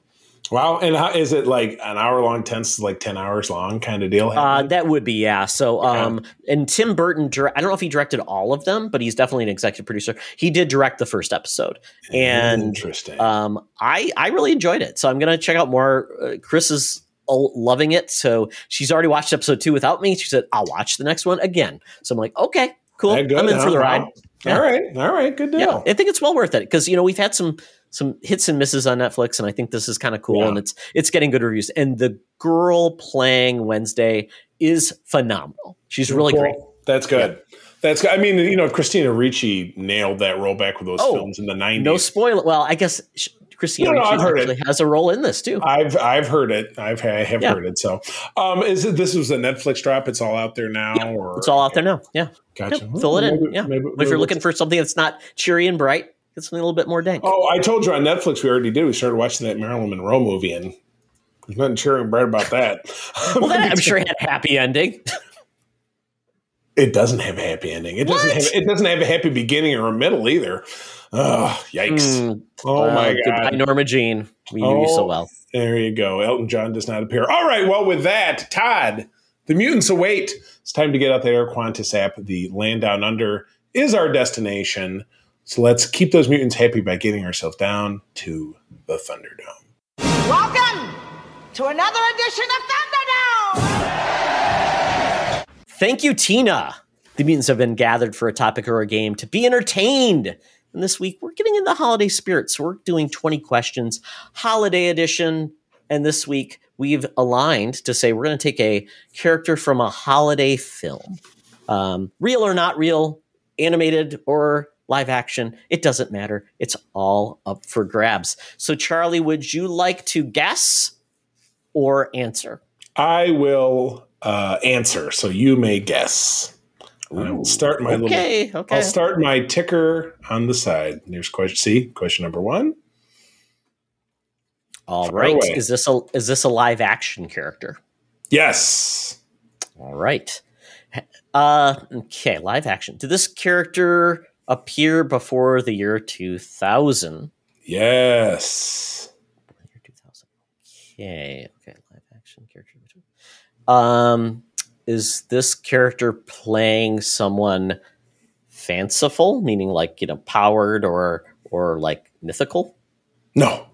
wow! And how is it like an hour long? Tense like ten hours long kind of deal. Uh, that would be yeah. So, Yeah. um, and Tim Burton, I don't know if he directed all of them, but he's definitely an executive producer. He did direct the first episode, and interesting. um, I I really enjoyed it. So I'm gonna check out more. Uh, Chris is uh, loving it, so she's already watched episode two without me. She said I'll watch the next one again. So I'm like, okay, cool. I'm in for the ride. Yeah. All right, all right, good deal. Yeah, I think it's well worth it because you know we've had some some hits and misses on Netflix, and I think this is kind of cool, Yeah. and it's it's getting good reviews. And the girl playing Wednesday is phenomenal. She's really Cool. great. That's good. That's good. I mean, you know, Christina Ricci nailed that role back with those Oh, films in the nineties. No spoiler. Well, I guess Christina No, no, Ricci I've heard actually has a role in this too. I've I've heard it. I've I have Yeah. heard it. So, um, is it this was a Netflix drop? It's all out there now, or It's all out there now. Yeah, Gotcha. Yep, fill it in. Yeah, maybe- if you're looking for something that's not cheery and bright, get something a little bit more dank. Oh, I told you on Netflix we already did. We started watching that Marilyn Monroe movie, and there's nothing cheery and bright about that. well, that I'm sure it had a happy ending. it doesn't have a happy ending. It doesn't have it doesn't have a happy beginning or a middle either. Oh, yikes! Mm, oh uh, my Goodbye! Norma Jean. We knew you so Oh. well. There you go. Elton John does not appear. All right. Well, with that, Todd, the mutants await. It's time to get out the Air Qantas app. The land down under is our destination. So let's keep those mutants happy by getting ourselves down to the Thunderdome. Welcome to another edition of Thunderdome! Thank you, Tina. The mutants have been gathered for a topic or a game to be entertained. And this week, we're getting in the holiday spirit. So we're doing 20 questions, holiday edition. And this week, we've aligned to say we're going to take a character from a holiday film. Um, real or not real, animated or live action, it doesn't matter. It's all up for grabs. So, Charlie, would you like to guess or answer? I will uh, answer, so you may guess. I will start my little. Okay, okay. I'll start my ticker on the side. There's question. See question number one. All Fire right. away. Is this a is this a live action character? Yes. All right. Uh okay, live action. Did this character appear before the year 2000? Yes. Year 2000. Okay, okay, live action character. Um is this character playing someone fanciful, meaning like, you know, powered or or like mythical? No.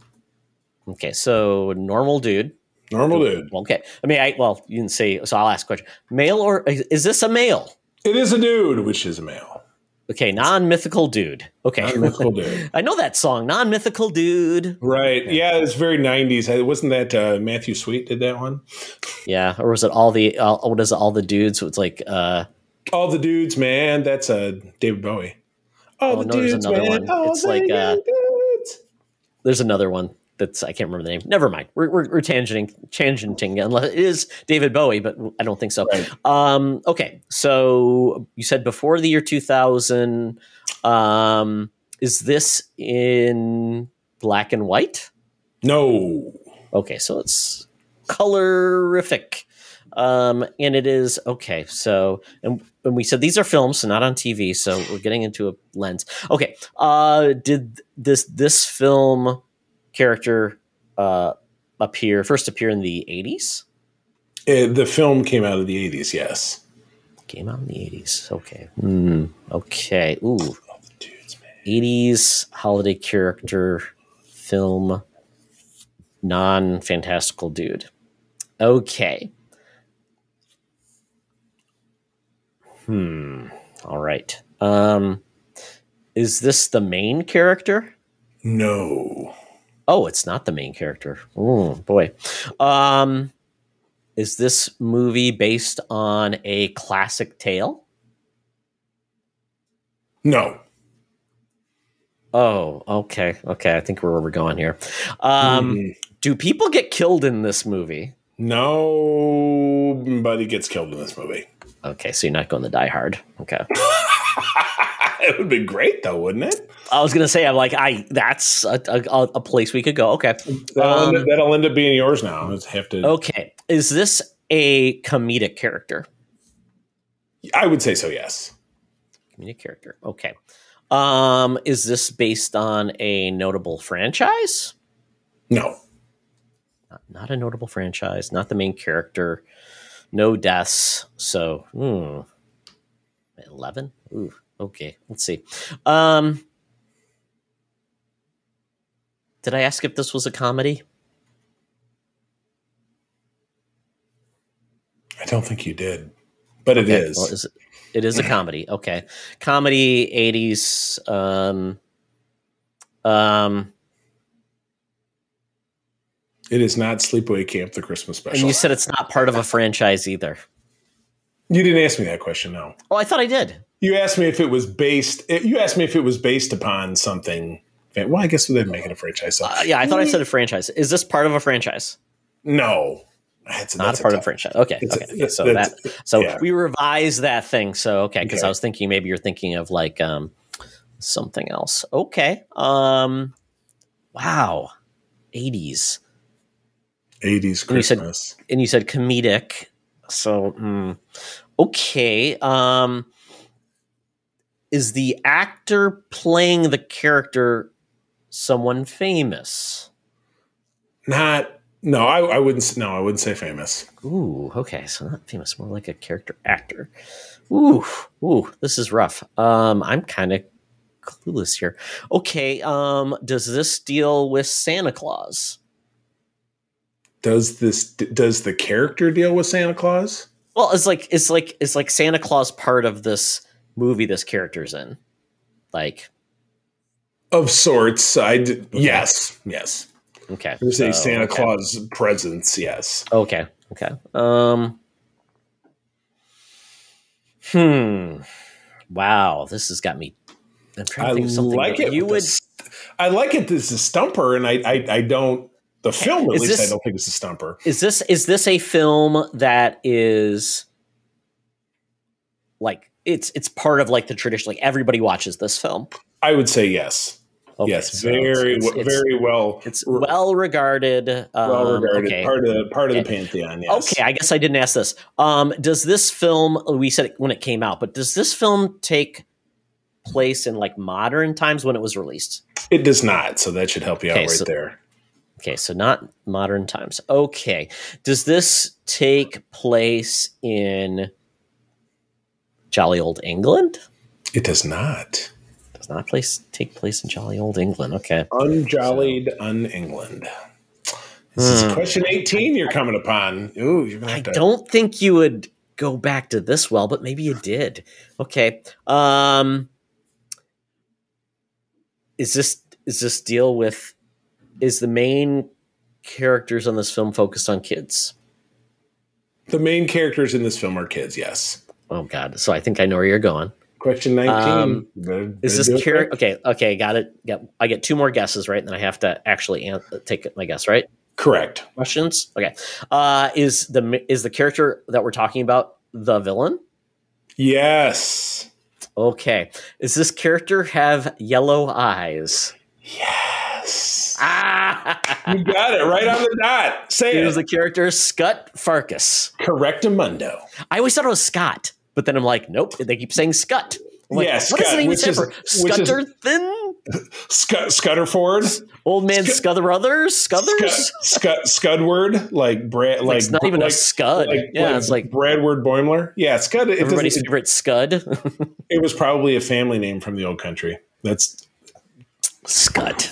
Okay, so normal dude. Normal dude. Okay. I mean, I well, you didn't say, so I'll ask a question. Male or is this a male? It is a dude, which is a male. Okay, non-mythical dude. Okay, Non-mythical dude. I know that song, non-mythical dude. Right. Yeah, it's very 90s. Uh, Wasn't that uh, Matthew Sweet did that one? Yeah, or was it all the uh, what is it? All the dudes? It's like, uh, All the dudes, man. That's uh, David Bowie. All Oh, the no, there's dudes, another man. one. All It's like, uh, dudes. there's another one that's I can't remember the name. Never mind. We're we're, we're tangenting tangenting unless it is David Bowie, but I don't think so. Right. Um, okay, so you said before the year 2000. Um, is this in black and white? No. Okay, so it's colorific. Um, and it is okay. So, and, and we said these are films, so not on TV. So we're getting into a lens. Okay. Uh, did this this film character uh, appear first appear in the eighties? Uh, the film came out of the 80s, yes. Came out in the eighties. Okay. Hmm. Okay. Ooh. All dudes, 80s holiday character film non fantastical dude. Okay. Hmm. All right. Um, is this the main character? No. Oh, it's not the main character. Oh boy. Um, is this movie based on a classic tale? No. Oh, okay, okay. I think we're where we're going here. Um, Mm. Do people get killed in this movie? Nobody gets killed in this movie. Okay, so you're not going to Die Hard. Okay. it would be great though, wouldn't it? I was gonna say, I'm like, I that's a, a, a place we could go. Okay. That'll, Um, end, up, that'll end up being yours now. Have to. Okay. Is this a comedic character? I would say so. Yes. Comedic character. Okay. Um, is this based on a notable franchise? No. Not, not a notable franchise. Not the main character. No deaths. So, hmm. Eleven. Ooh. Okay. Let's see. Um, did I ask if this was a comedy? I don't think you did, but it Okay, is. well, is it, it is a comedy. Okay, comedy, eighties. Um, um, It is not Sleepaway Camp, the Christmas special. and you said it's not part of a franchise either. you didn't ask me that question. No. Oh, I thought I did. You asked me if it was based. You asked me if it was based upon something. Well, I guess they'd make it a franchise. Uh, yeah, I thought I said a franchise. Is this part of a franchise? no. That's, Not a part of a franchise. Okay, it's a- okay. okay. So that so yeah. we revised that thing. So okay, because Okay. I was thinking maybe you're thinking of like um something else. Okay. Um. Wow. Eighties. 80s And you said- and you said comedic so hmm. okay um is the actor playing the character someone famous Not. No, I, I wouldn't. No, I wouldn't say famous. ooh okay so not famous more like a character actor ooh ooh this is rough um i'm kind of clueless here okay um does this deal with santa claus Does this? Does the character deal with Santa Claus? well it's like it's like it's like santa claus part of this movie this character's in like Of sorts. I d- yes, yes. Okay. There's a Santa okay. Claus presence. Yes. Okay. Okay. Um. Hmm. Wow. This has got me. I'm trying to I think of something like it. you would. st- I like it as a stumper, and I, I, I don't. The film, at Is least, this- I don't think it's a stumper. Is this is this a film that is like it's it's part of like the tradition? Like everybody watches this film. I would say yes. Okay, yes, so very, it's, it's, very well. It's well regarded. Um, well regarded. Okay. Part of the part of the pantheon. Yes. Okay, I guess I didn't ask this. Um, does this film? We said it when it came out, but does this film take place in like modern times when it was released? It does not, so that should help you out right so- there. Okay, so not modern times. Okay, does this take place in jolly old England? It does not. Does not place take place in jolly old England. Okay, Unjollied un England. This Hmm. is question 18 you're coming upon. Ooh, you're gonna I to don't think you would go back to this well, but maybe you did. Okay, um, is this is this deal with? Is the main characters on this film focused on kids? the main characters in this film are kids, yes. Oh God! So I think I know where you're going. Question 19. Um, Better- Is better this character? Okay, okay, got it. Got, I get two more guesses, right? And then I have to actually an- take my guess, right? Correct. Questions. Okay. Uh, is the is the character that we're talking about the villain? Yes. Okay. Does this character have yellow eyes? Yes. Ah! You got it right on the dot. Say It it. was the character Scott Farkus. Correct, Correctamundo. I always thought it was Scott, but then I'm like, nope. They keep saying Scott. I'm like, Yeah, what does it even which is- for? which is- Scutterthin? Scut, Scutterford. Old man Scut- Scutterothers? Scuthers? Scud, Scudward. Like Brad. Like, Like, it's not even a like, scud. yeah, it's like Bradward Boimler. Yeah, Scud. It, everybody's favorite scud. it was probably a family name from the old country. That's Scud.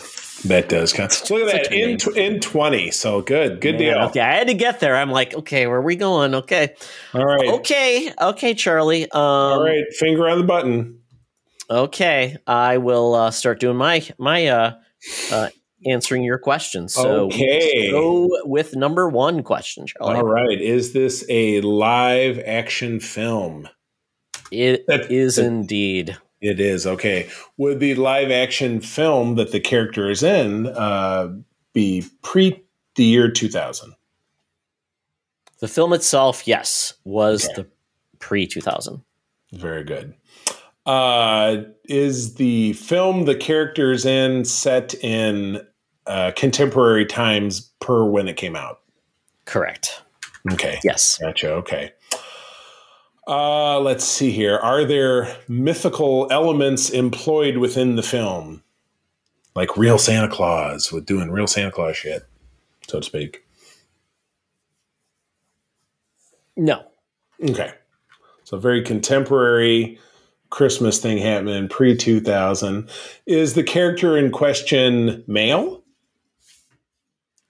That does count. So look at that in tw- in twenty. So good, good Man, deal. Okay, I had to get there. I'm like, okay, where are we going? Okay, All right, okay, okay, Charlie. Um, all right. Finger on the button. Okay, I will uh, start doing my my uh, uh, answering your questions. So Okay. go with number one question, Charlie. All right. Is this a live action film? It That- is that- indeed. It is okay. Would the live action film that the character is in uh, be pre the year two thousand? The film itself, yes, was Okay. the pre 2000. Very good. Uh, is the film the characters in set in uh, contemporary times per when it came out? Correct. Okay. Yes. Gotcha. Okay. Uh, let's see here. Are there mythical elements employed within the film? Like real Santa Claus with doing real Santa Claus shit, so to speak. No. Okay. So very contemporary Christmas thing happening pre 2000. Is the character in question male?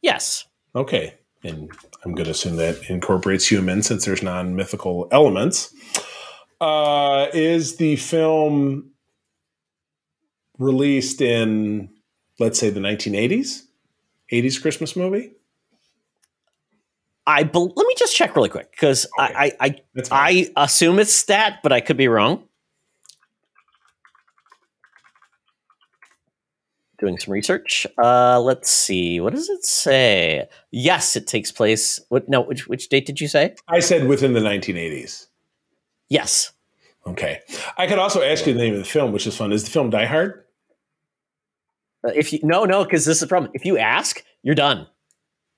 Yes. Okay. And I'm going to assume that incorporates humans since there's non mythical elements. Uh, is the film released in, let's say, the 1980s? 80s Christmas movie? I bel let me just check really quick because Okay. I, I, I I assume it's stat, but I could be wrong. Doing some research. Uh, let's see. What does it say? Yes, it takes place. What? No, which which date did you say? I said within the 1980s. Yes. Okay. I could also ask you the name of the film, which is fun. Is the film Die Hard? Uh, If you no no because this is the problem. If you ask, you're done.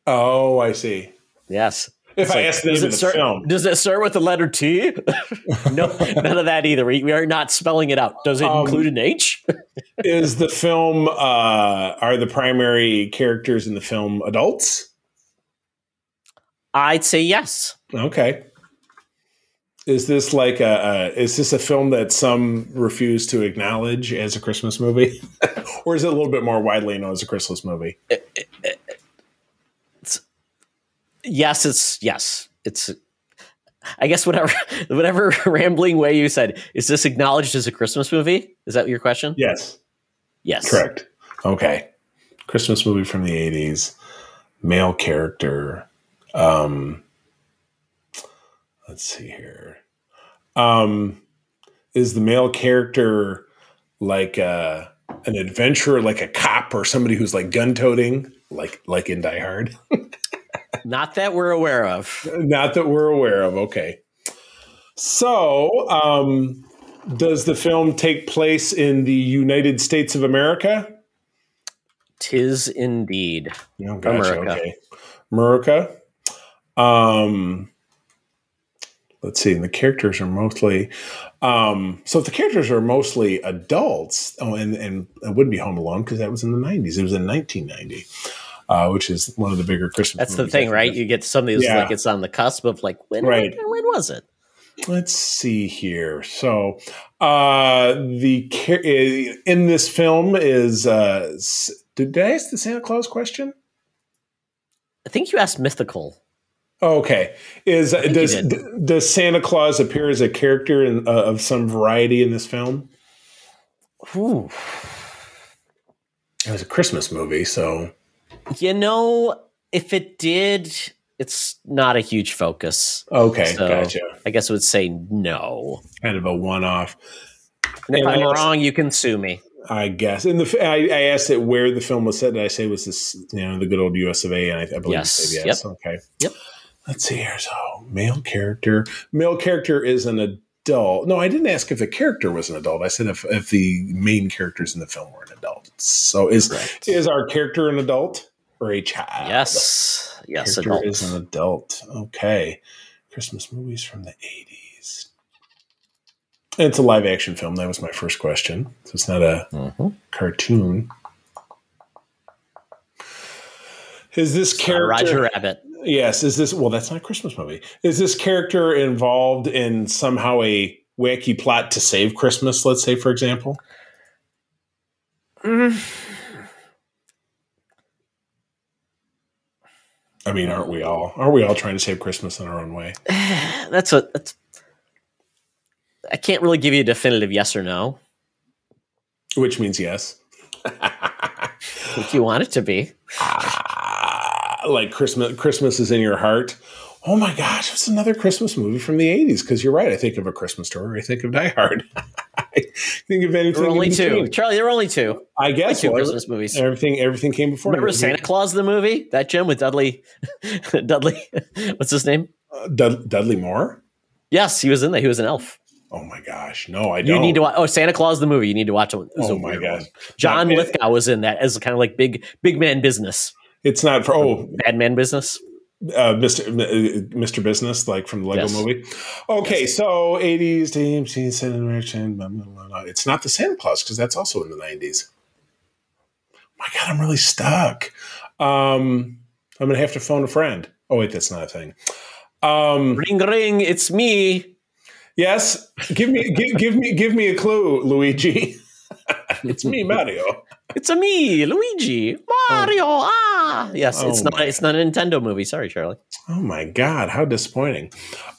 Oh, I see. Yes. If I like, ask the does name it of the start, film, Does it start with the letter T? no, none of that either. We, we are not spelling it out. Does it Um, include an H? is the film uh, are the primary characters in the film adults? I'd say yes. Okay. Is this like a, a is this a film that some refuse to acknowledge as a Christmas movie, or is it a little bit more widely known as a Christmas movie? Yes, it's yes. It's I guess whatever whatever rambling way you said, is this acknowledged as a Christmas movie? Is that your question? Yes, Yes. correct. Okay, Christmas movie from the eighties, male character. Um, let's see here. Um, is the male character like uh, an adventurer, like a cop, or somebody who's like gun toting, like like in Die Hard? Not that we're aware of. Not that we're aware of. Okay. So, um, does the film take place in the United States of America? Tis indeed. Oh, gotcha. America. Okay. America. Um, let's see. And The characters are mostly. Um, so if the characters are mostly adults, oh, and and it wouldn't be Home Alone because that was in the '90s. It was in 1990, uh, which is one of the bigger Christmas. That's the thing, right? You get something that's Yeah. like it's on the cusp of like when Right. when, when was it? Let's see here. So, uh, the in this film is uh, did I ask the Santa Claus question? I think you asked mythical. Okay. Is does d- does Santa Claus appear as a character in, uh, of some variety in this film? Ooh. It was a Christmas movie, so You know, if it did, it's not a huge focus. okay, So- gotcha. I guess I would say no. Kind of a one-off, And if And I'm wrong, you can sue me. I guess. And the I, I asked it where the film was set. Did I say was this? You know, the good old U.S. of A. And I, I believe Yes. said yes. Okay. Yep. Let's see here. So, male character. Male character is an adult. No, I didn't ask if the character was an adult. I said if, if the main characters in the film were an adult. So, is Correct. is our character an adult or a child? Yes. Yes, character adult. is an adult. Okay. Christmas movies from the 80s. It's a live action film. That was my first question. So, it's not a Mhm. cartoon. Is this It's character Roger Rabbit. Yes, is this well that's not a Christmas movie. Is this character involved in somehow a wacky plot to save Christmas, let's say for example? I mean, aren't we all? Aren't we all trying to save Christmas in our own way? That's a. That's, I can't really give you a definitive yes or no. Which means yes. If you want it to be, Ah, like Christmas, Christmas is in your heart. Oh my gosh, it's another Christmas movie from the '80s. Because you're right. I think of a Christmas story. I think of Die Hard. I think of anything. there were only two. between. Charlie, there were only two. I guess two was Christmas movies. Everything, everything came before. Remember. Santa Claus the movie? That Jim with Dudley, Dudley, what's his name? Uh, Dud- Dudley Moore. Yes, he was in there. He was an elf. Oh my gosh, no, I You don't. need to watch. Oh, Santa Claus the movie. You need to watch it. It Oh my gosh, John Lithgow was in that as kind of like big, big man business, It's not for oh, bad man business. Uh, Mr. M- uh, Mr. Business, like from the Lego Yes. movie. Okay, so 80s, DMC, Santa. It's not the Santa Claus because that's also in the 90s. My God, I'm really stuck. Um, I'm gonna have to phone a friend. Oh wait, that's not a thing. Um, Ring, ring. It's me. yes, give me give, give me give me a clue, Luigi. it's me, Mario. It's a me, Luigi. Mario. Ah, yes. Oh it's not. It's not a Nintendo movie. Sorry, Charlie. Oh my God, how disappointing.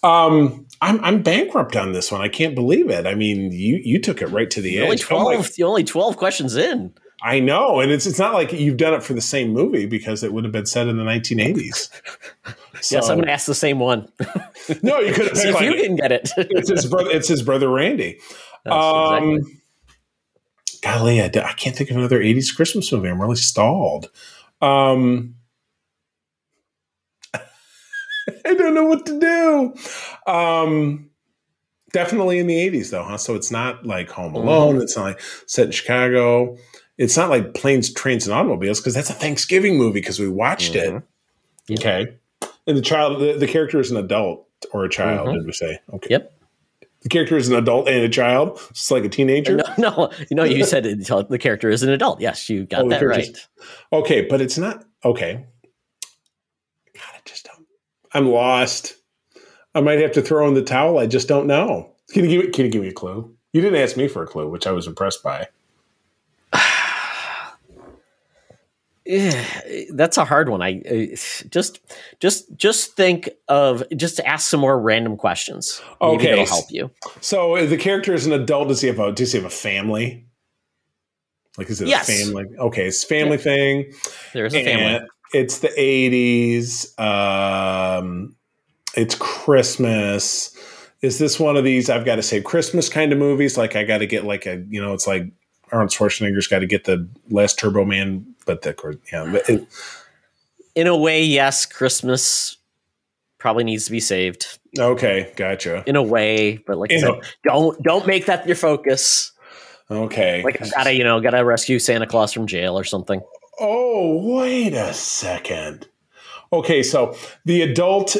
Um, I'm I'm bankrupt on this one. I can't believe it. I mean, you you took it right to the You're only twelve. only twelve questions in. I know, and it's it's not like you've done it for the same movie because it would have been set in the 1980s. yes, I'm going to ask the same one. No, you could have See if you can get it. it's his brother. It's his brother Randy. Um, exactly. golly, I can't think of another 80s Christmas movie. I'm really stalled. Um, I don't know what to do. Um, definitely in the 80s, though, huh? So it's not like Home Alone. It's not like set in Chicago. It's not like Planes, Trains, and Automobiles because that's a Thanksgiving movie because we watched Mhm. it. Okay. And the child, the, the character is an adult or a child, Mhm. did we say? Okay. Yep. The character is an adult and a child. It's like a teenager. No, no, you know, you said it, the character is an adult. Yes, you got Oh, that right. Okay, but it's not okay. God, I just don't. I'm lost. I might have to throw in the towel. I just don't know. Can you give me, can you give me a clue? You didn't ask me for a clue, which I was impressed by. Yeah, that's a hard one. I uh, just, just, just think of just ask some more random questions. Maybe Okay. it'll help you. So the character is an adult. Does he have a does he have a family? Like is it Yes. a family? Okay, it's family thing. There's a family. And it's the 80s. Um, it's Christmas. Is this one of these I've got to say Christmas kind of movies? Like I got to get like a, you know, it's like Arnold Schwarzenegger's got to get the last Turbo Man, but the, yeah, but it, In a way, yes, Christmas probably needs to be saved. okay, gotcha. In a way, but like I said, a- don't don't make that your focus. Okay. Like I gotta, you know, gotta rescue Santa Claus from jail or something. Oh, wait a second. Okay, so the adult,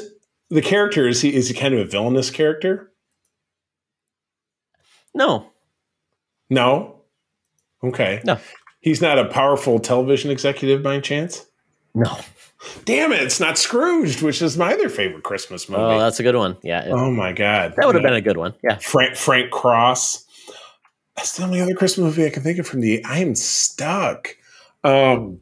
the character is he is he kind of a villainous character? No, No. Okay. No. He's not a powerful television executive by chance. no. Damn it! It's not Scrooged, which is my other favorite Christmas movie. Oh, that's a good one. Yeah, it- Oh my god, that would have been a good one. Yeah. Frank Frank Cross. That's the only other Christmas movie I can think of from the. I am stuck. Um,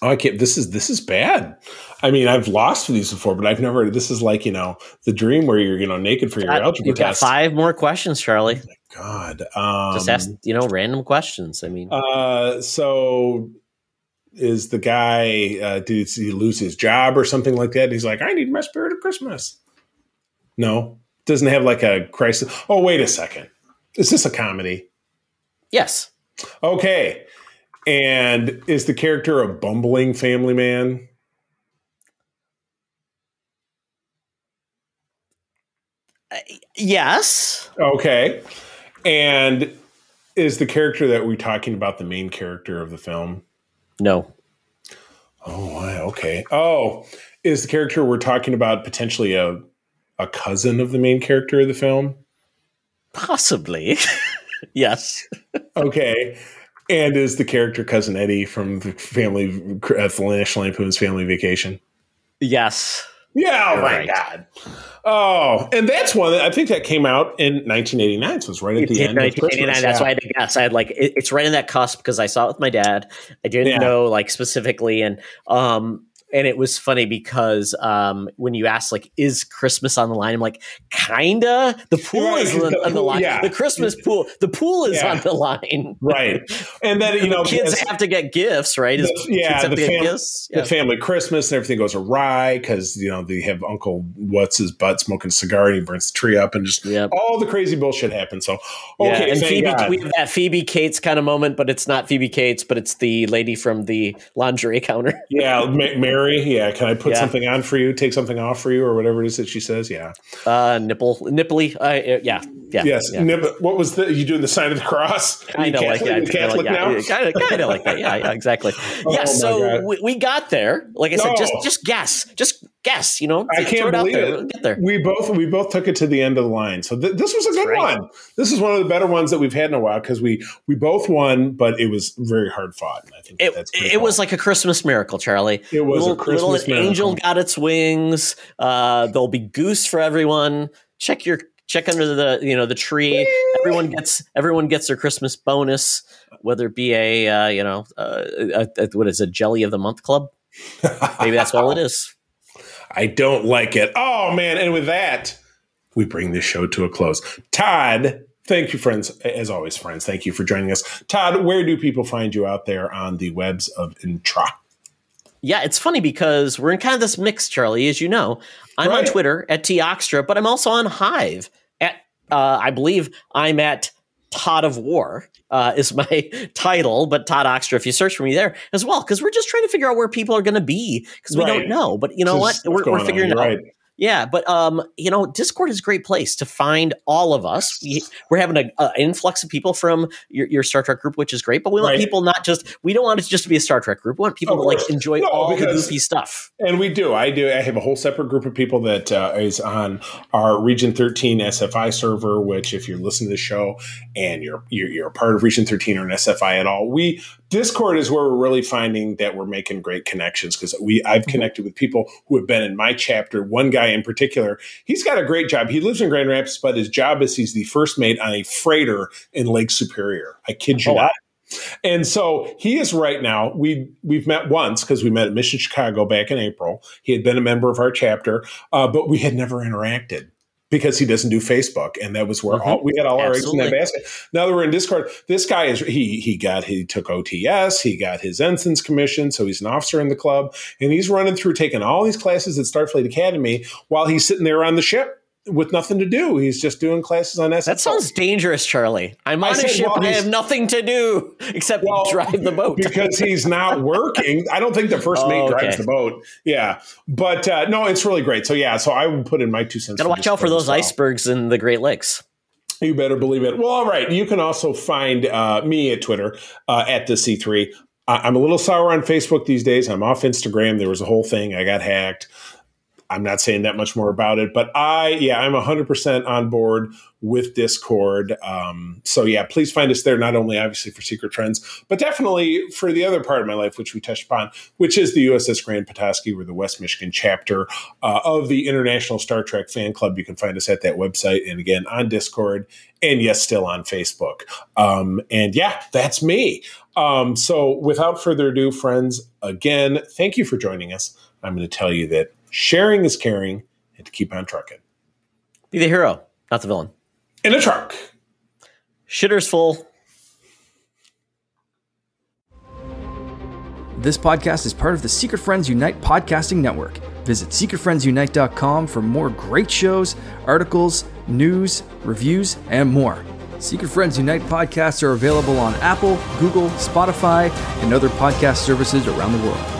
oh, I can't. This is this is bad. I mean, I've lost for these before, but I've never. This is like you know the dream where you're you know naked for your Got- algebra You've got test. five more questions, Charlie. God, um, Just ask, you know, random questions. I mean, Uh, so is the guy? Uh, did he lose his job or something like that? He's like, I need my spirit of Christmas. No, doesn't have like a crisis. Oh, wait a second. Is this a comedy? yes. Okay. And is the character a bumbling family man? Yes. Okay. And is the character that we're talking about the main character of the film? No. Oh, wow. Okay. Oh, is the character we're talking about potentially a a cousin of the main character of the film? Possibly. yes. Okay. And is the character cousin Eddie from the family uh, National Lampoon's Family Vacation? Yes. Yeah. Oh You're my right. God. Oh, and that's one that I think that came out in 1989. So it was right at the end of 1989. Christmas. That's yeah. why I had to guess. I had like it, it's right in that cusp because I saw it with my dad. I didn't Yeah. know like specifically, and um, and it was funny because um, when you asked like, "Is Christmas on the line?" I'm like, "Kinda." The pool is on, the on the line. yeah. The Christmas pool. The pool is Yeah. on the line. right, and then you know kids have to get gifts, right? Is- the- yeah, kids have the, to get fam- gifts. the family Christmas and everything goes awry because you know they have Uncle what's his butt smoking a cigar and he burns the tree up and just Yep. all the crazy bullshit happens. So Yeah, okay, and Phoebe, God. we have that Phoebe Cates kind of moment, but it's not Phoebe Cates, but it's the lady from the lingerie counter. yeah, Ma- Mary. Yeah, can I put Yeah. something on for you? Take something off for you, or whatever it is that she says. Yeah. Uh, nipple, nipply. Uh, yeah, yeah. Yes. yeah. What was the? You doing the sign of the cross? Kind of like you Catholic kind now? kind of, kind of like that. Yeah, yeah, exactly. Oh, yeah. So we, we got there. Like I said, just just guess, just guess. You know, I can't believe it. There. We both we both took it to the end of the line. So th- this was a good right. one. This is one of the better ones that we've had in a while because we we both won, but it was very hard fought. And I think It, that's it was like a Christmas miracle, Charlie. It was a little, Christmas little miracle. angel got its wings. Uh, there'll be goose for everyone. Check your check under the you know the tree. Everyone gets everyone gets their Christmas bonus, whether it be a uh, you know uh, a, a, what is it, jelly of the month club. Maybe that's all it is. I don't like it. Oh man! And with that, we bring this show to a close. Todd, thank you, friends. As always, friends, thank you for joining us. Todd, where do people find you out there on the webs of Intra? Yeah, it's funny because we're in kind of this mix, Charlie, as you know. I'm Right. on Twitter at Toxtra, but I'm also on Hive at uh, I believe I'm at Todd of War uh, is my title, but Todd Oxtra, if you search for me there as well, because we're just trying to figure out where people are going to be because we Right. don't know. But you know what? We're, we're figuring out. right. Yeah, but um, you know, Discord is a great place to find all of us. We we're having an influx of people from your, your Star Trek group, which is great. But we want Right. people not just we don't want it to just to be a Star Trek group. We want people to like enjoy No, all the because- goofy stuff. And we do. I do. I have a whole separate group of people that uh, is on our Region 13 SFI server. Which, if you're listening to the show and you're, you're you're a part of Region 13 or an SFI at all, we Discord is where we're really finding that we're making great connections because we I've connected with people who have been in my chapter. One guy in particular, he's got a great job. He lives in Grand Rapids, but his job is he's the first mate on a freighter in Lake Superior. I kid you Oh, not. And so he is right now. We we've met once because we met at Mission Chicago back in April. He had been a member of our chapter, uh, but we had never interacted because he doesn't do Facebook, and that was where Mhm. all we had all our eggs in that basket. Now that we're in Discord, this guy is he he got he took OTS, he got his ensign's commission, so he's an officer in the club, and he's running through taking all these classes at Starfleet Academy while he's sitting there on the ship with nothing to do. He's just doing classes on SFO. That sounds dangerous, Charlie. I'm on a said, ship. well, I have nothing to do except Well, drive the boat. because he's not working. I don't think the first mate Oh, drives okay. the boat. Yeah, but uh, no, it's really great. So yeah, so I would put in my two cents. Got to watch out for those well. icebergs in the Great Lakes. You better believe it. Well, all right. You can also find uh, me at Twitter uh, at the C3. I'm a little sour on Facebook these days. I'm off Instagram. There was a whole thing. I got hacked. I'm not saying that much more about it, but I, yeah, I'm 100% on board with Discord. Um, so, yeah, please find us there, not only obviously for Secret Friends, but definitely for the other part of my life, which we touched upon, which is the USS Grand Petoskey. We're the West Michigan chapter uh, of the International Star Trek Fan Club. You can find us at that website and again on Discord and yes, still on Facebook. Um, and yeah, that's me. Um, so, without further ado, friends, again, thank you for joining us. I'm going to tell you that sharing is caring and to keep on trucking. Be the hero, not the villain. In a truck. Shitter's full. This podcast is part of the Secret Friends Unite podcasting network. Visit secretfriendsunite.com for more great shows, articles, news, reviews, and more. Secret Friends Unite podcasts are available on Apple, Google, Spotify, and other podcast services around the world.